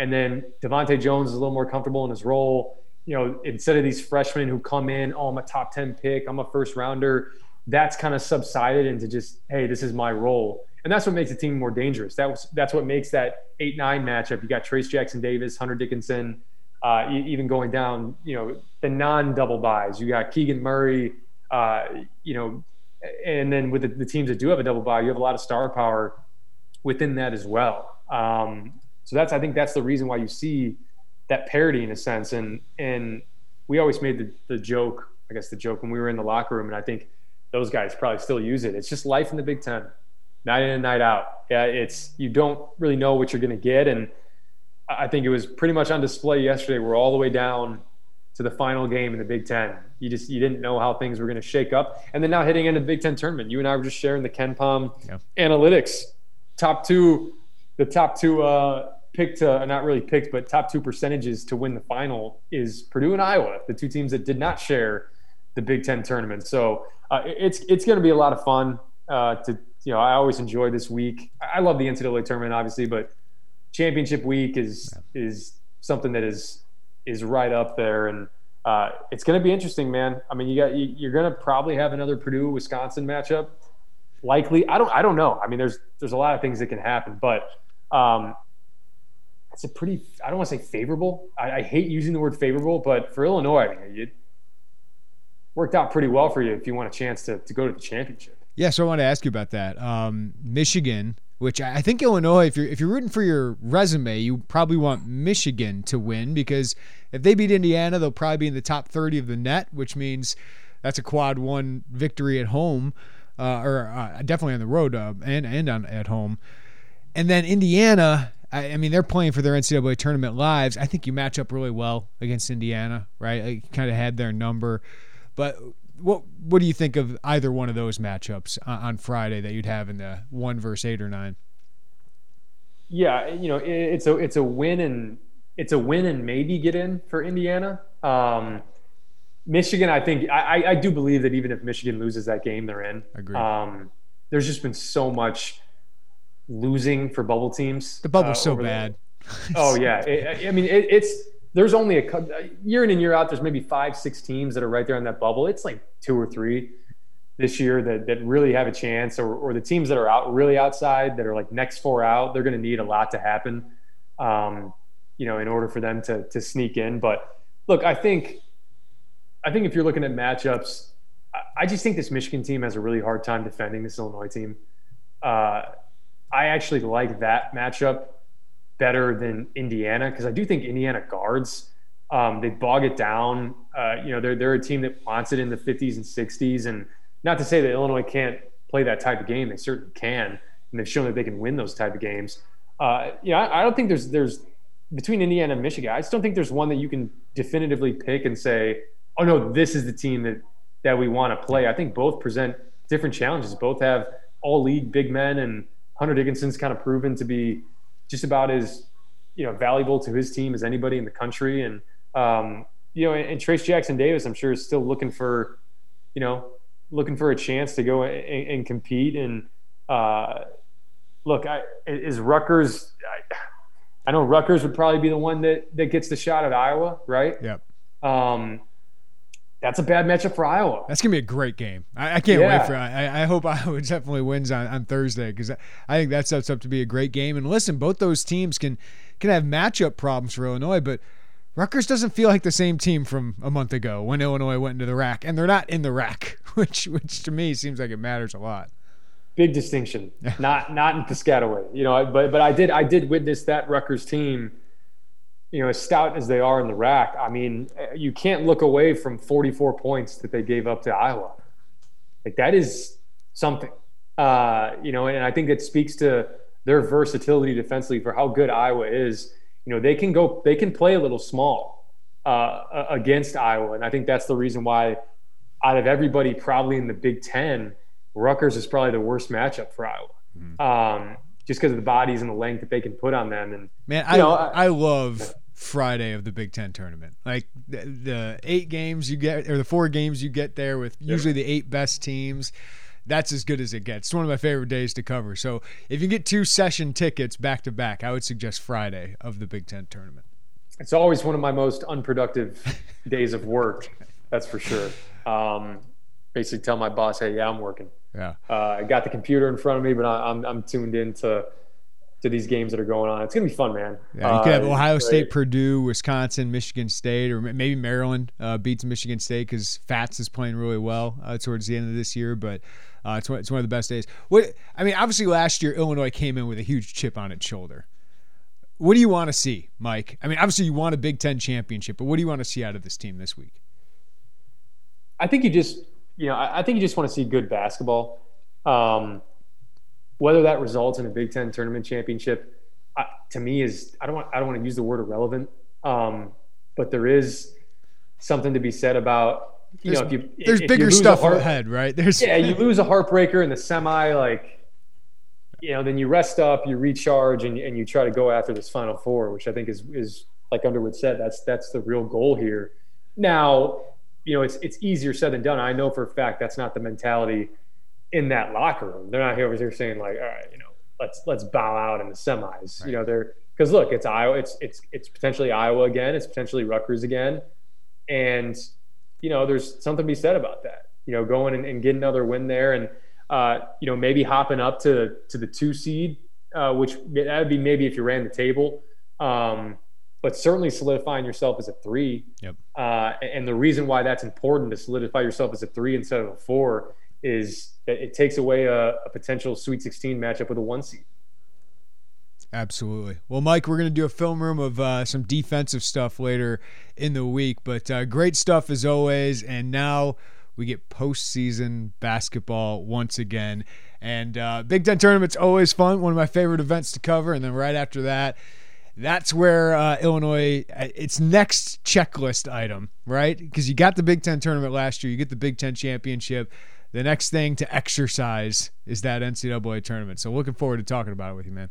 And then DeVante' Jones is a little more comfortable in his role. You know, instead of these freshmen who come in, oh, I'm a top 10 pick, I'm a first rounder, that's kind of subsided into just, hey, this is my role. And that's what makes the team more dangerous. That was, that's what makes that 8 9 matchup. You got Trayce Jackson Davis, Hunter Dickinson, uh, even going down, you know, the non double byes. You got Keegan Murray, uh, you know, and then with the, the, teams that do have a double bye, you have a lot of star power within that as well. Um, so that's I think that's the reason why you see that parody in a sense. And and we always made the, the joke, I guess the joke when we were in the locker room, and I think those guys probably still use it. It's just life in the Big Ten, night in and night out. Yeah, it's you don't really know what you're going to get, and I think it was pretty much on display yesterday. We're all the way down to the final game in the Big Ten. You just you didn't know how things were going to shake up, and then now hitting into the Big Ten tournament, you and I were just sharing the KenPom yeah. analytics. Top two, the top two uh, picked, uh, not really picked, but top two percentages to win the final is Purdue and Iowa, the two teams that did not share the Big Ten tournament. So uh, it's it's going to be a lot of fun uh, to you know, I always enjoy this week. I love the NCAA tournament, obviously, but championship week is yeah. is something that is is right up there, and uh, it's going to be interesting, man. I mean, you got you, are going to probably have another Purdue Wisconsin matchup, likely. I don't I don't know. I mean, there's there's a lot of things that can happen, but um, it's a pretty I don't want to say favorable. I, I, hate using the word favorable, but for Illinois, I mean, it worked out pretty well for you if you want a chance to to go to the championship. Yeah, so I want to ask you about that. Um, Michigan, which I think Illinois, if you're if you're rooting for your resume, you probably want Michigan to win because if they beat Indiana, they'll probably be in the top 30 of the net, which means that's a quad one victory at home, uh, or uh, definitely on the road uh, and and on at home. And then Indiana, I, I, mean, they're playing for their NCAA tournament lives. I think you match up really well against Indiana, right? You kind of had their number, but what what do you think of either one of those matchups on Friday that you'd have in the one versus eight or nine? Yeah, you know, it's a it's a win and it's a win and maybe get in for Indiana. Um, Michigan, I think I, I do believe that even if Michigan loses that game, they're in. Agree. Um, there's just been so much losing for bubble teams. The bubble's uh, so bad. oh yeah, it, I mean it, it's there's only a year in and year out. There's maybe five, six teams that are right there in that bubble. It's like two or three this year that, that really have a chance, or, or the teams that are out really outside that are like next four out. They're going to need a lot to happen, um, you know, in order for them to to sneak in. But look, I think, I think if you're looking at matchups, I just think this Michigan team has a really hard time defending this Illinois team. Uh, I actually like that matchup better than Indiana because I do think Indiana guards um, they bog it down. Uh, you know, they're they're a team that wants it in the 50s and 60s, and not to say that Illinois can't play that type of game. They certainly can, and they've shown that they can win those type of games. Uh, you know, I, I don't think there's there's between Indiana and Michigan. I just don't think there's one that you can definitively pick and say, oh no, this is the team that that we want to play. I think both present different challenges. Both have all league big men, and Hunter Dickinson's kind of proven to be just about as you know valuable to his team as anybody in the country. And um, you know, and, and Trayce Jackson Davis, I'm sure, is still looking for you know looking for a chance to go and, and compete. And uh, look, I, is Rutgers? I, I, know Rutgers would probably be the one that that gets the shot at Iowa, right? Yep. Um, that's a bad matchup for Iowa. That's gonna be a great game. I, I can't yeah. wait for. I, I hope Iowa definitely wins on, on Thursday because I think that sets up to be a great game. And listen, both those teams can can have matchup problems for Illinois, but Rutgers doesn't feel like the same team from a month ago when Illinois went into the RAC, and they're not in the RAC, which which to me seems like it matters a lot. Big distinction. not not in Piscataway, you know. But but I did I did witness that Rutgers team you know, as stout as they are in the RAC, I mean, you can't look away from 44 points that they gave up to Iowa. Like that is something, uh, you know, and I think it speaks to their versatility defensively for how good Iowa is. You know, they can go, they can play a little small uh, against Iowa, and I think that's the reason why, out of everybody, probably in the Big Ten, Rutgers is probably the worst matchup for Iowa. Mm-hmm. Um, just because of the bodies and the length that they can put on them. And man, I know, I, I love Friday of the Big Ten tournament. Like the, the, eight games you get, or the four games you get there with usually the eight best teams. That's as good as it gets. It's one of my favorite days to cover. So if you get two session tickets back to back, I would suggest Friday of the Big Ten tournament. It's always one of my most unproductive days of work. That's for sure. Um, basically, tell my boss, "Hey, yeah, I'm working." Yeah. Uh, I got the computer in front of me, but I, am I'm, I'm tuned into to these games that are going on. It's gonna be fun, man. Yeah, you could have uh, Ohio State, Purdue, Wisconsin, Michigan State, or maybe Maryland uh, beats Michigan State because Fatts is playing really well uh, towards the end of this year. But uh, it's one, it's one of the best days. What I mean, obviously last year Illinois came in with a huge chip on its shoulder. What do you want to see, Mike? I mean, obviously you want a Big Ten championship, but what do you want to see out of this team this week? I think you just you know, I, I think you just want to see good basketball. Um, whether that results in a Big Ten tournament championship, uh, to me is I don't want I don't want to use the word irrelevant, um, but there is something to be said about you there's, know if you there's if bigger you stuff heart, ahead, right? There's yeah, you lose a heartbreaker in the semi, like you know, then you rest up, you recharge, and, and you try to go after this Final Four, which I think is is like Underwood said, that's that's the real goal here. Now, you know, it's it's easier said than done. I know for a fact that's not the mentality in that locker room. They're not here over here saying like, all right, you know, let's let's bow out in the semis. Right. You know, they're because look, it's Iowa. It's it's it's potentially Iowa again. It's potentially Rutgers again, and you know, there's something to be said about that. You know, going and, and getting another win there, and uh, you know, maybe hopping up to to the two seed, uh, which that would be maybe if you ran the table. Um, but certainly solidifying yourself as a three. Yep. Uh, and the reason why that's important to solidify yourself as a three instead of a four is it takes away a, a potential Sweet 16 matchup with a one seed. Absolutely. Well, Mike, we're going to do a film room of uh, some defensive stuff later in the week, but uh, great stuff as always. And now we get postseason basketball once again. And uh, Big Ten tournament's always fun, one of my favorite events to cover. And then right after that, that's where uh, Illinois, uh, its next checklist item, right? Because you got the Big Ten tournament last year, you get the Big Ten championship the next thing to exercise is that NCAA tournament. So looking forward to talking about it with you, man.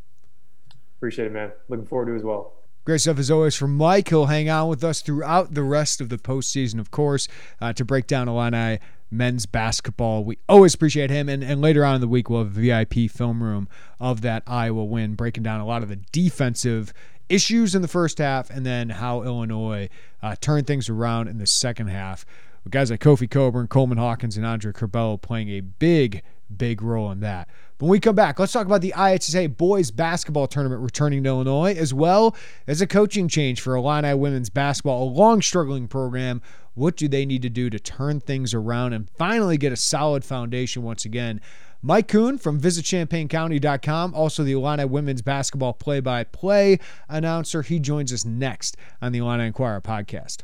Appreciate it, man. Looking forward to it as well. Great stuff as always from Mike. He'll hang out with us throughout the rest of the postseason, of course, uh, to break down Illini men's basketball. We always appreciate him. And, and later on in the week, we'll have a VIP film room of that Iowa win, breaking down a lot of the defensive issues in the first half and then how Illinois uh, turned things around in the second half with guys like Kofi Cockburn, Coleman Hawkins, and Andre Curbelo playing a big, big role in that. When we come back, let's talk about the IHSA boys basketball tournament returning to Illinois, as well as a coaching change for Illini women's basketball, a long struggling program. What do they need to do to turn things around and finally get a solid foundation once again? Mike Kuhn from visitchampaigncounty.com, also the Illini women's basketball play by play announcer. He joins us next on the Illini Inquirer podcast.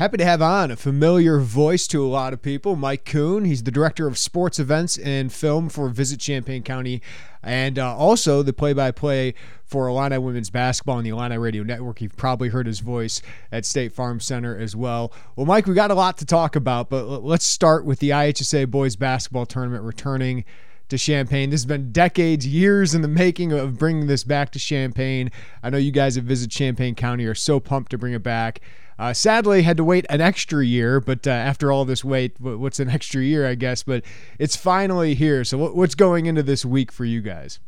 Happy to have on a familiar voice to a lot of people, Mike Kuhn. He's the director of sports events and film for Visit Champaign County, and uh, also the play-by-play for Illini women's basketball on the Illini Radio Network. You've probably heard his voice at State Farm Center as well. Well, Mike, we got a lot to talk about, but let's start with the IHSA boys basketball tournament returning to Champaign. This has been decades, years in the making of bringing this back to Champaign. I know you guys at Visit Champaign County are so pumped to bring it back. Uh, sadly, had to wait an extra year, but uh, after all this wait, what's an extra year, I guess? But it's finally here. So, what's going into this week for you guys?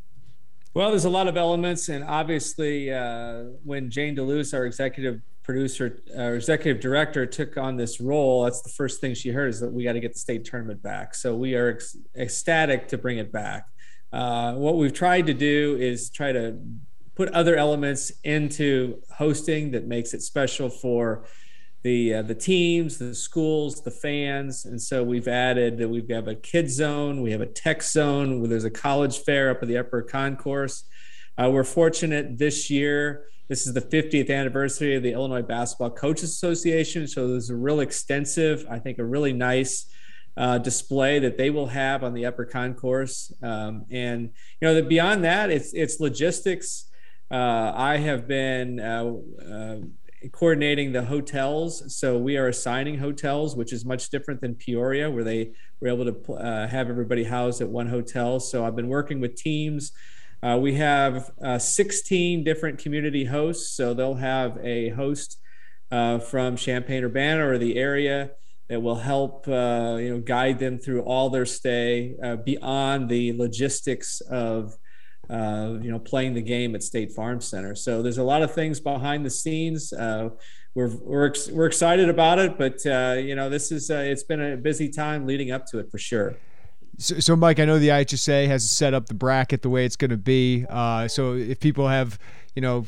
Well, there's a lot of elements, and obviously, uh, when Jayne DeLuce, our executive producer, our executive director, took on this role, that's the first thing she heard is that we got to get the state tournament back. So we are ec- ecstatic to bring it back. Uh, what we've tried to do is try to put other elements into hosting that makes it special for the uh, the teams, the schools, the fans, and so we've added that we have got a kid zone, we have a tech zone, there's a college fair up at the upper concourse. Uh, we're fortunate this year. This is the 50th anniversary of the Illinois Basketball Coaches Association, so there's a real extensive, I think, a really nice uh, display that they will have on the upper concourse. Um, and you know, that beyond that, it's it's logistics uh, I have been uh, uh, coordinating the hotels. So we are assigning hotels, which is much different than Peoria, where they were able to uh, have everybody housed at one hotel. So I've been working with teams. Uh, we have uh, 16 different community hosts. So they'll have a host from Champaign Urbana or the area that will help you know guide them through all their stay beyond the logistics of uh, you know, playing the game at State Farm Center. So there's a lot of things behind the scenes. Uh, we're we're, ex- we're excited about it, but uh, you know, this is uh, it's been a busy time leading up to it for sure. So, so, Mike, I know the IHSA has set up the bracket the way it's going to be. Uh, so, if people have, you know,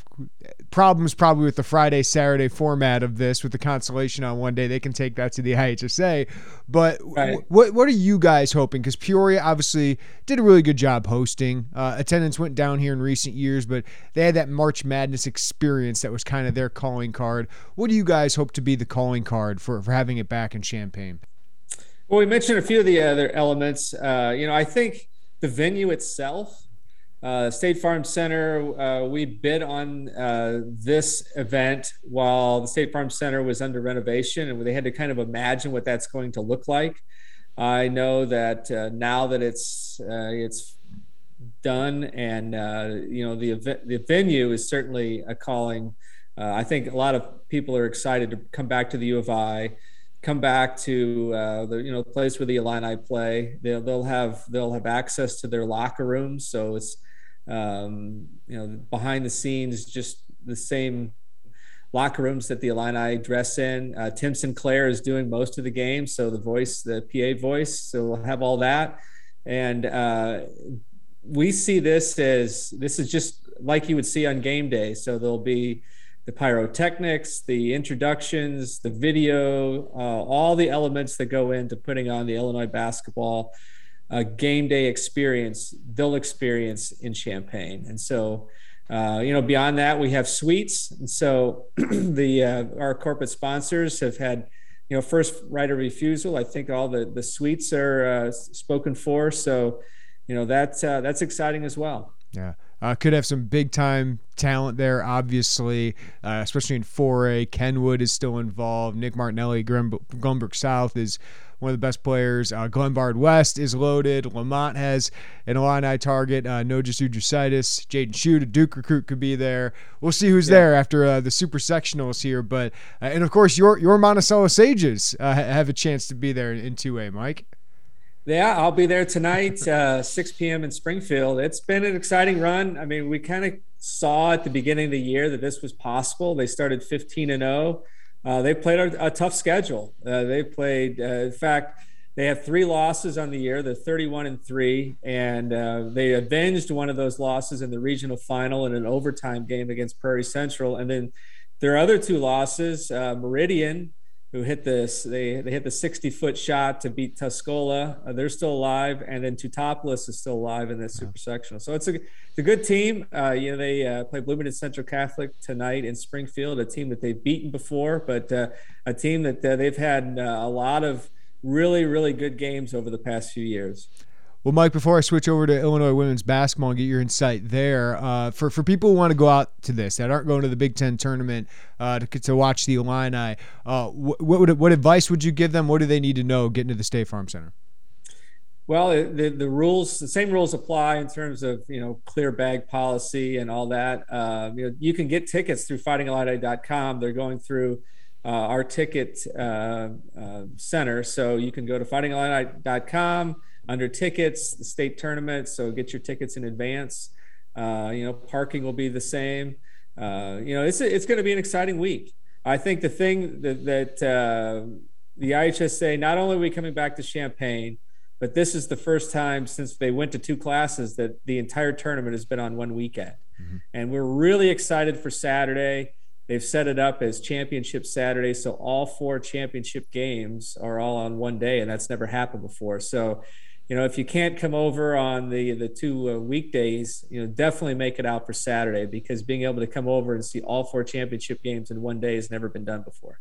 problems probably with the Friday Saturday format of this, with the consolation on one day, they can take that to the IHSA. But right. what what are you guys hoping? Because Peoria obviously did a really good job hosting. Uh, attendance went down here in recent years, but they had that March Madness experience that was kind of their calling card. What do you guys hope to be the calling card for for having it back in Champaign? Well, we mentioned a few of the other elements. Uh, you know, I think the venue itself, uh, State Farm Center, uh, we bid on uh, this event while the State Farm Center was under renovation, and they had to kind of imagine what that's going to look like. I know that uh, now that it's uh, it's done, and you know the event, the venue is certainly a calling. I think a lot of people are excited to come back to the U of I come back to uh, the you know place where the Illini play. They'll they'll have they'll have access to their locker rooms, so it's um, you know behind the scenes just the same locker rooms that the Illini dress in. Uh, Tim Sinclair is doing most of the game, so the voice, the PA voice, so we'll have all that, and uh, we see this as this is just like you would see on game day. So there'll be the pyrotechnics, the introductions, the video, uh, all the elements that go into putting on the Illinois basketball uh, game day experience, they'll experience in Champaign. And so, uh, you know, beyond that, we have suites. And so the uh, our corporate sponsors have had, you know, first right of refusal. I think all the, the suites are uh, spoken for. So, you know, that's, uh, that's exciting as well. Yeah. Uh, could have some big time talent there, obviously, uh, especially in 4A. Kenwood is still involved. Nick Martinelli, Glenbrook South is one of the best players. Uh, Glenbard West is loaded. Lemont has an Illini target. Uh, Nojus Indrusaitis, Jaden Schutt, a Duke recruit could be there. We'll see who's yeah. there after uh, the super sectionals here. But uh, and of course your your Monticello Sages uh, have a chance to be there in 2A, Mike. Yeah, I'll be there tonight, uh, 6 p.m. in Springfield. It's been an exciting run. I mean, we kind of saw at the beginning of the year that this was possible. They started 15 and 0. Uh, they played a, a tough schedule. Uh, they played, uh, in fact, they have three losses on the year. They're 31 and three, and uh, they avenged one of those losses in the regional final in an overtime game against Prairie Central. And then their other two losses, uh, Meridian who hit this. They they hit the 60 foot shot to beat Tuscola. Uh, they're still alive, and then Teutopolis is still alive in this super sectional. So it's a, it's a good team. Uh, you know they uh, play Bloomington Central Catholic tonight in Springfield, a team that they've beaten before, but uh, a team that uh, they've had uh, a lot of really really good games over the past few years. Well, Mike, before I switch over to Illinois women's basketball and get your insight there, uh, for for people who want to go out to this that aren't going to the Big Ten tournament uh, to, to watch the Illini, uh, what what, what advice would you give them? What do they need to know getting to the State Farm Center? Well, the, the rules, the same rules apply in terms of you know clear bag policy and all that. Uh, you know, you can get tickets through FightingIllini.com. They're going through uh, our ticket uh, uh, center, so you can go to FightingIllini.com under tickets, the state tournament. So get your tickets in advance. Uh, you know, parking will be the same. Uh, you know, it's it's going to be an exciting week. I think the thing that, that uh, the IHSA not only are we coming back to Champaign, but this is the first time since they went to two classes that the entire tournament has been on one weekend, mm-hmm. and we're really excited for Saturday. They've set it up as championship Saturday, so all four championship games are all on one day, and that's never happened before. So you know, if you can't come over on the the two uh, weekdays, you know, definitely make it out for Saturday because being able to come over and see all four championship games in one day has never been done before.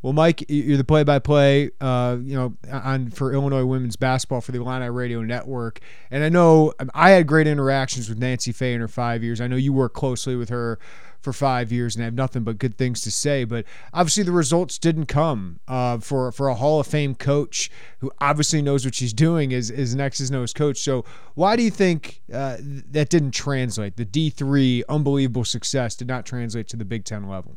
Well, Mike, you're the play-by-play, uh, you know, on for Illinois women's basketball for the Illini Radio Network, and I know um, I had great interactions with Nancy Fahey in her five years. I know you work closely with her for five years and have nothing but good things to say. But obviously, the results didn't come uh, for for a Hall of Fame coach who obviously knows what she's doing is is an X's nose coach. So why do you think uh, that didn't translate? The D three unbelievable success did not translate to the Big Ten level.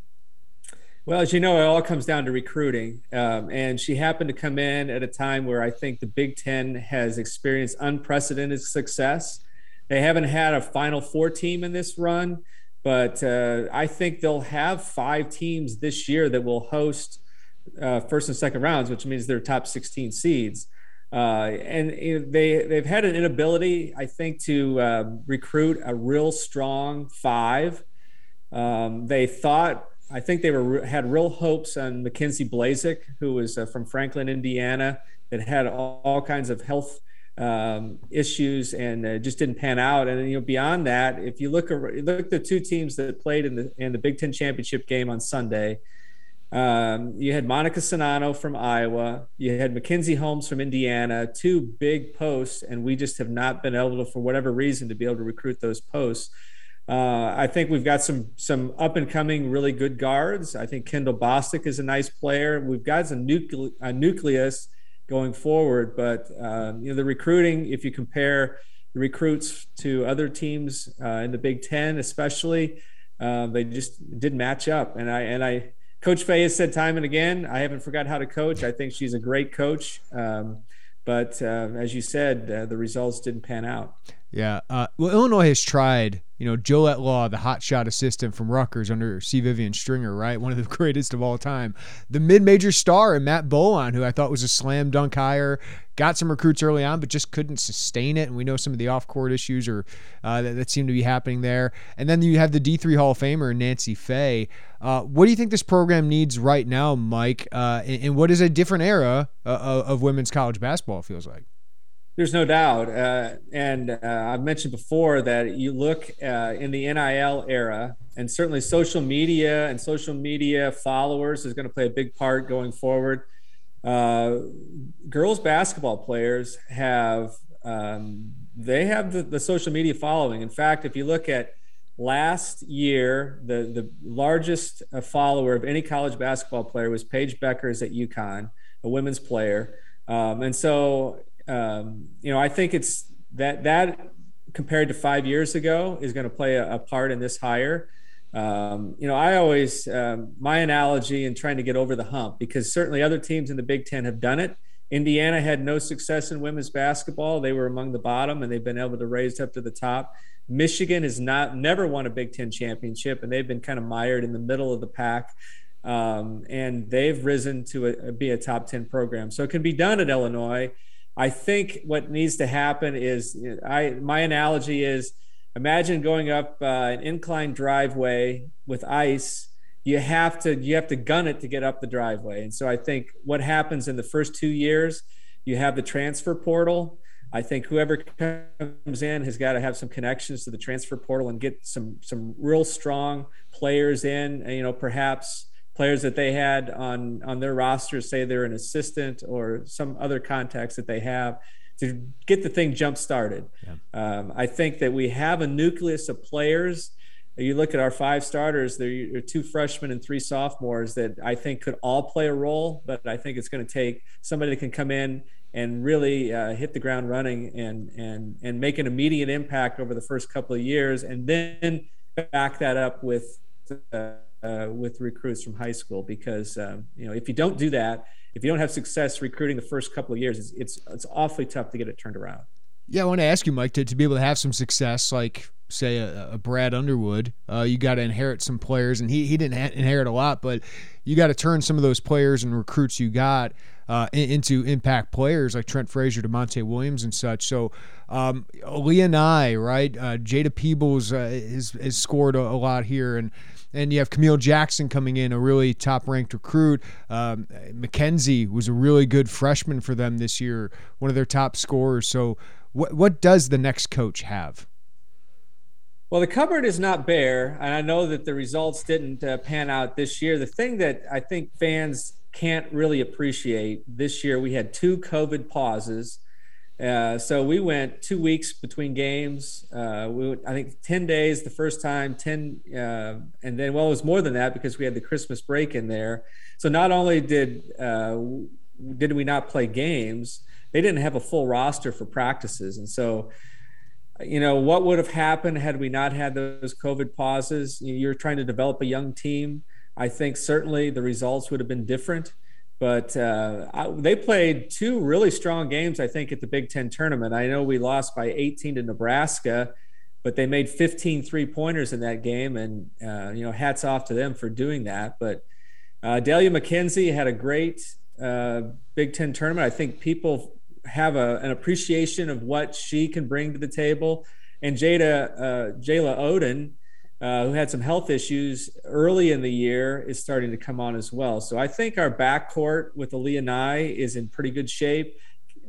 Well, as you know, it all comes down to recruiting. Um, and she happened to come in at a time where I think the Big Ten has experienced unprecedented success. They haven't had a Final Four team in this run. But uh, I think they'll have five teams this year that will host uh, first and second rounds, which means they're top 16 seeds. Uh, and they they've had an inability, I think, to um, recruit a real strong five. Um, they thought, I think they were had real hopes on Mackenzie Blazek, who was uh, from Franklin, Indiana, that had all, all kinds of health um, issues and uh, just didn't pan out. And you know, beyond that, if you look look at the two teams that played in the in the Big Ten championship game on Sunday, Um, you had Monika Czinano from Iowa. You had Mackenzie Holmes from Indiana, two big posts, and we just have not been able to, for whatever reason, to be able to recruit those posts. Uh, I think we've got some some up and coming really good guards. I think Kendall Bostic is a nice player. We've got some nucle- a nucleus going forward, but um, you know the recruiting. If you compare the recruits to other teams uh, in the Big Ten, especially, uh, they just didn't match up. And I and I Coach Fahey has said time and again, I haven't forgot how to coach. I think she's a great coach. Um, but uh, as you said, uh, the results didn't pan out. Yeah. Uh, well, Illinois has tried, you know, Jolette Law, the hotshot assistant from Rutgers under C. Vivian Stringer, right? One of the greatest of all time. The mid major star and Matt Bollant, who I thought was a slam dunk hire, got some recruits early on, but just couldn't sustain it. And we know some of the off court issues or uh, that, that, seem to be happening there. And then you have the D3 Hall of Famer, Nancy Fahey. Uh, what do you think this program needs right now, Mike? Uh, and, and, what is a different era uh, of women's college basketball, feels like? There's no doubt. Uh, and uh, I've mentioned before that you look uh, in the NIL era, and certainly social media and social media followers is going to play a big part going forward. Uh, girls basketball players have um, they have the, the social media following. In fact, if you look at last year, the the largest uh, follower of any college basketball player was Paige Bueckers at UConn, a women's player. Um, and so um, you know, I think it's that that compared to five years ago is going to play a, a part in this hire. Um, you know, I always um, my analogy in trying to get over the hump because certainly other teams in the Big Ten have done it. Indiana had no success in women's basketball; they were among the bottom, and they've been able to raise up to the top. Michigan has not never won a Big Ten championship, and they've been kind of mired in the middle of the pack. Um, and they've risen to a, be a top 10 program. So it can be done at Illinois. I think what needs to happen is I my analogy is imagine going up uh, an inclined driveway with ice. You have to you have to gun it to get up the driveway. And so i think what happens in the first two years you have the transfer portal. I think whoever comes in has got to have some connections to the transfer portal and get some some real strong players in you know perhaps players that they had on on their roster say they're an assistant or some other contacts that they have to get the thing jump started. Yeah. Um, I think that we have a nucleus of players. You look at our five starters, there are two freshmen and three sophomores that I think could all play a role, but I think it's going to take somebody that can come in and really uh, hit the ground running and and and make an immediate impact over the first couple of years, and then back that up with uh, uh, with recruits from high school because um, you know if you don't do that, if you don't have success recruiting the first couple of years, it's it's, it's awfully tough to get it turned around. Yeah, I want to ask you, Mike, to, to be able to have some success, like say a, a Brad Underwood, uh, you got to inherit some players, and he he didn't ha- inherit a lot, but you got to turn some of those players and recruits you got uh, into impact players like Trent Frazier, Da'Monte Williams, and such. So, um, Leah Nye, right? Uh, Jada Peebles uh, has, has scored a, a lot here, and and you have Camille Jackson coming in, a really top ranked recruit. Um, Mackenzie was a really good freshman for them this year, one of their top scorers. So, what, what does the next coach have? Well, the cupboard is not bare, and I know that the results didn't uh, pan out this year. The thing that I think fans can't really appreciate this year, we had two COVID pauses. Uh, so we went two weeks between games. Uh, we went, I think ten days the first time, ten, uh, and then well, it was more than that because we had the Christmas break in there. So not only did uh, did we not play games, they didn't have a full roster for practices, and so you know what would have happened had we not had those COVID pauses. You're trying to develop a young team. I think certainly the results would have been different. But uh, I, they played two really strong games, I think, at the Big Ten tournament. I know we lost by 18 to Nebraska, but they made 15 three pointers in that game. And, uh, you know, hats off to them for doing that. But uh, Delia McKenzie had a great uh, Big Ten tournament. I think people have a, an appreciation of what she can bring to the table. And Jada, uh, Jayla Oden, uh, who had some health issues early in the year, is starting to come on as well. So I think our backcourt with Ali and I is in pretty good shape.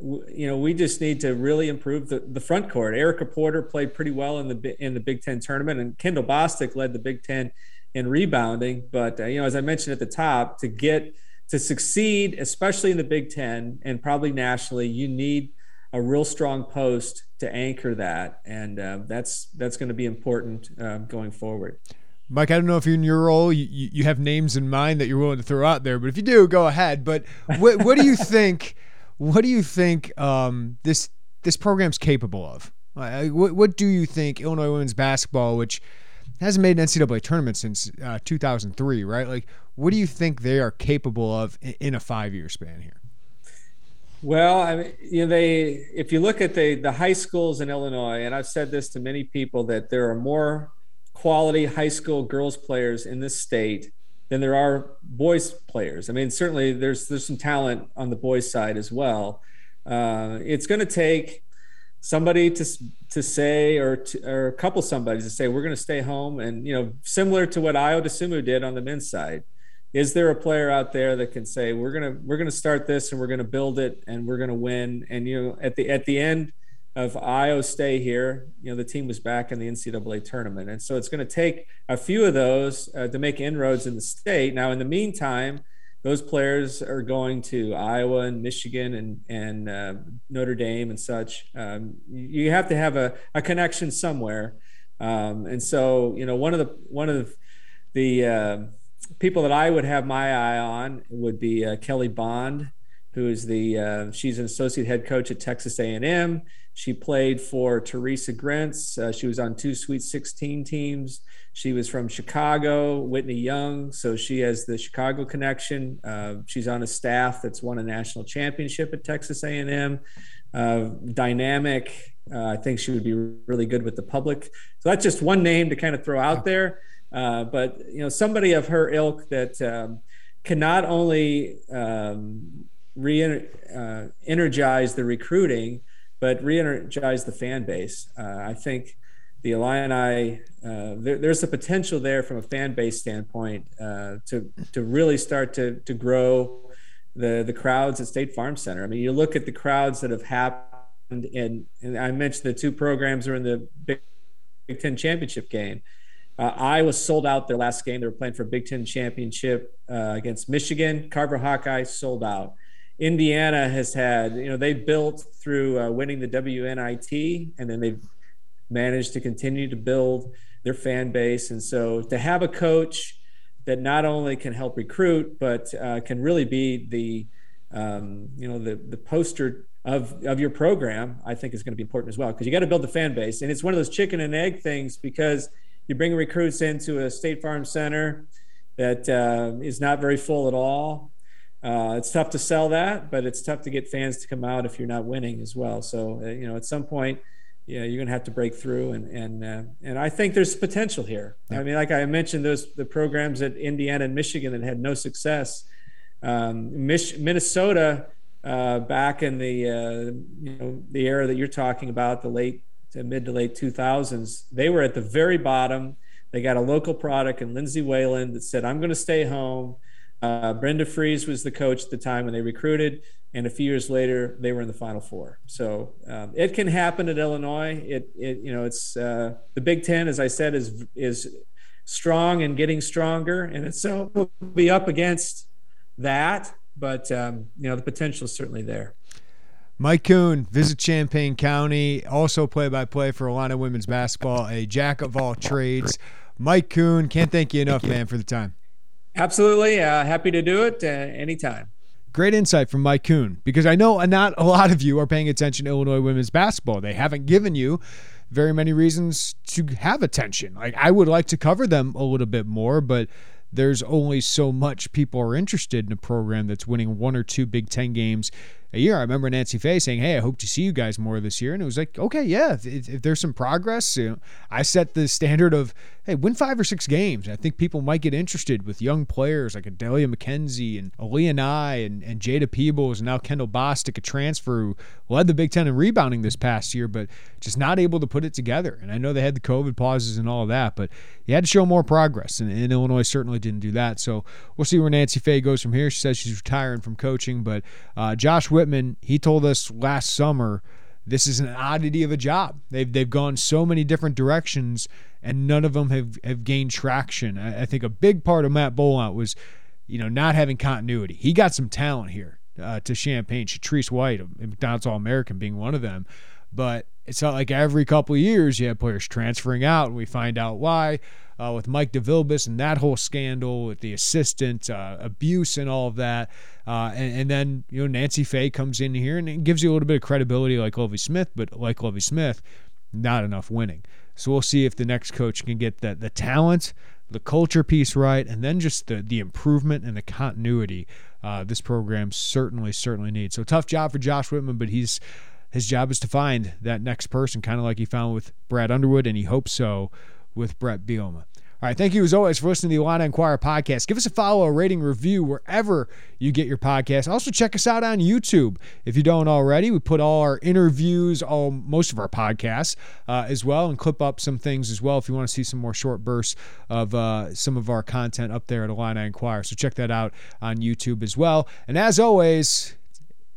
You know, we just need to really improve the, the front court. Erica Porter played pretty well in the in the Big Ten tournament, and Kendall Bostic led the Big Ten in rebounding. But uh, you know, as I mentioned at the top, to get to succeed, especially in the Big Ten and probably nationally, you need a real strong post to anchor that, and uh, that's that's going to be important uh, going forward. Mike, I don't know if you're in your role, you, you have names in mind that you're willing to throw out there, but if you do, go ahead. But what, what do you think? What do you think um, this this program's capable of? Uh, what, what do you think Illinois women's basketball, which hasn't made an NCAA tournament since uh, 2003, right? Like, what do you think they are capable of in, in a five year span here? Well, I mean, you know, they if you look at the the high schools in Illinois, and I've said this to many people that there are more quality high school girls players in this state than there are boys players. I mean, certainly there's there's some talent on the boys side as well. Uh, it's going to take somebody to to say or to, or a couple somebody to say we're going to stay home and you know similar to what Ayo Dosunmu did on the men's side is there a player out there that can say we're gonna we're gonna start this and we're gonna build it and we're gonna win and you know at the at the end of Iowa stay here you know the team was back in the NCAA tournament and so it's going to take a few of those uh, to make inroads in the state. Now in the meantime those players are going to Iowa and Michigan and and uh, Notre Dame and such. Um, you have to have a, a connection somewhere. Um, and so you know one of the one of the, uh, people that I would have my eye on would be uh, Kelly Bond, who is the uh, she's an associate head coach at Texas A&M. She played for Theresa Grentz. Uh, she was on two Sweet 16 teams. She was from Chicago, Whitney Young, so she has the Chicago connection. Uh, she's on a staff that's won a national championship at Texas A&M. Uh, dynamic. Uh, I think she would be really good with the public. So that's just one name to kind of throw out there. Uh, but you know, somebody of her ilk that um, can not only um, re-energize uh, the recruiting, but re-energize the fan base. Uh, I think the Illini, uh, there, there's a potential there from a fan base standpoint uh, to to really start to to grow the the crowds at State Farm Center. I mean, you look at the crowds that have happened, and and I mentioned the two programs are in the Big Ten championship game. Uh, Iowa sold out their last game. They were playing for a Big Ten championship uh, against Michigan. Carver Hawkeye sold out. Indiana has had, you know, they built through uh, winning the WNIT, and then they've managed to continue to build their fan base. And so to have a coach that not only can help recruit, but uh, can really be the, um, you know, the the poster of of your program, I think is going to be important as well because you got to build the fan base, and it's one of those chicken and egg things because you bring recruits into a State Farm Center that uh, is not very full at all. Uh, it's tough to sell that, but it's tough to get fans to come out if you're not winning as well. So uh, you know, at some point, yeah, you're going to have to break through, and and uh, and I think there's potential here. I mean, like I mentioned, those the programs at Indiana and Michigan that had no success. Um, Mich- Minnesota uh, back in the uh, you know the era that you're talking about, the late to mid to late 2000s, they were at the very bottom. They got a local product and Lindsay Whalen that said, I'm going to stay home. Uh, Brenda Frese was the coach at the time when they recruited, and a few years later, they were in the Final Four. So um, it can happen at Illinois. It, it you know, it's uh, the Big Ten, as I said, is is strong and getting stronger, and it's so we'll be up against that. But um, you know, the potential is certainly there. Mike Kuhn, visit Champaign County, also play by play for Illini women's basketball, a jack of all trades. Mike Kuhn, can't thank you enough, man, for the time. Absolutely. Uh, happy to do it uh, anytime. Great insight from Mike Kuhn because I know not a lot of you are paying attention to Illinois women's basketball. They haven't given you very many reasons to have attention. Like I would like to cover them a little bit more, but there's only so much people are interested in a program that's winning one or two Big Ten games a year. I remember Nancy Fahey saying, "Hey, I hope to see you guys more this year," and it was like, "Okay, yeah, if, if there's some progress, you know, I set the standard of hey, win five or six games. I think people might get interested with young players like Adalia McKenzie and Aaliyah Nye and, and Jada Peebles and now Kendall Bostic, a transfer who led the Big Ten in rebounding this past year, but just not able to put it together. And I know they had the COVID pauses and all that, but you had to show more progress, and, and Illinois certainly didn't do that. So we'll see where Nancy Fahey goes from here. She says she's retiring from coaching, but uh, Josh Whitman, he told us last summer this is an oddity of a job. They've they've gone so many different directions and none of them have, have gained traction. I, I think a big part of Matt Bollant was, you know, not having continuity. He got some talent here uh, to Champaign, Chatrice White, McDonald's All American, being one of them. But it's not like every couple of years you have players transferring out, and we find out why. Uh, with Mike Divilbiss and that whole scandal with the assistant uh, abuse and all of that, uh, and, and, then you know Nancy Fahey comes in here and it gives you a little bit of credibility like Lovie Smith, but like Lovie Smith, not enough winning. So we'll see if the next coach can get the the talent, the culture piece right, and then just the the improvement and the continuity. Uh, this program certainly certainly needs. So tough job for Josh Whitman, but he's his job is to find that next person, kind of like he found with Brad Underwood, and he hopes so with Brett Bielema. All right, thank you as always for listening to the Illini Inquirer podcast. Give us a follow, a rating, review wherever you get your podcast. Also, check us out on YouTube if you don't already. We put all our interviews, all most of our podcasts uh, as well, and clip up some things as well if you want to see some more short bursts of uh, some of our content up there at Illini Inquirer. So check that out on YouTube as well. And as always,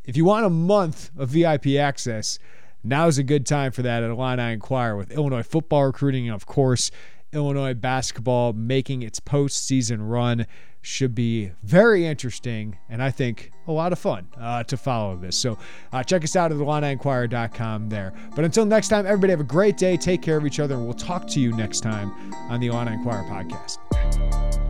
if you want a month of VIP access, now is a good time for that at Illini Inquirer with Illinois football recruiting, of course, Illinois basketball making its postseason run. Should be very interesting and I think a lot of fun uh, to follow this. So uh, check us out at IlliniInquirer.com there. But until next time, everybody have a great day. Take care of each other, and we'll talk to you next time on the Illini Inquirer podcast.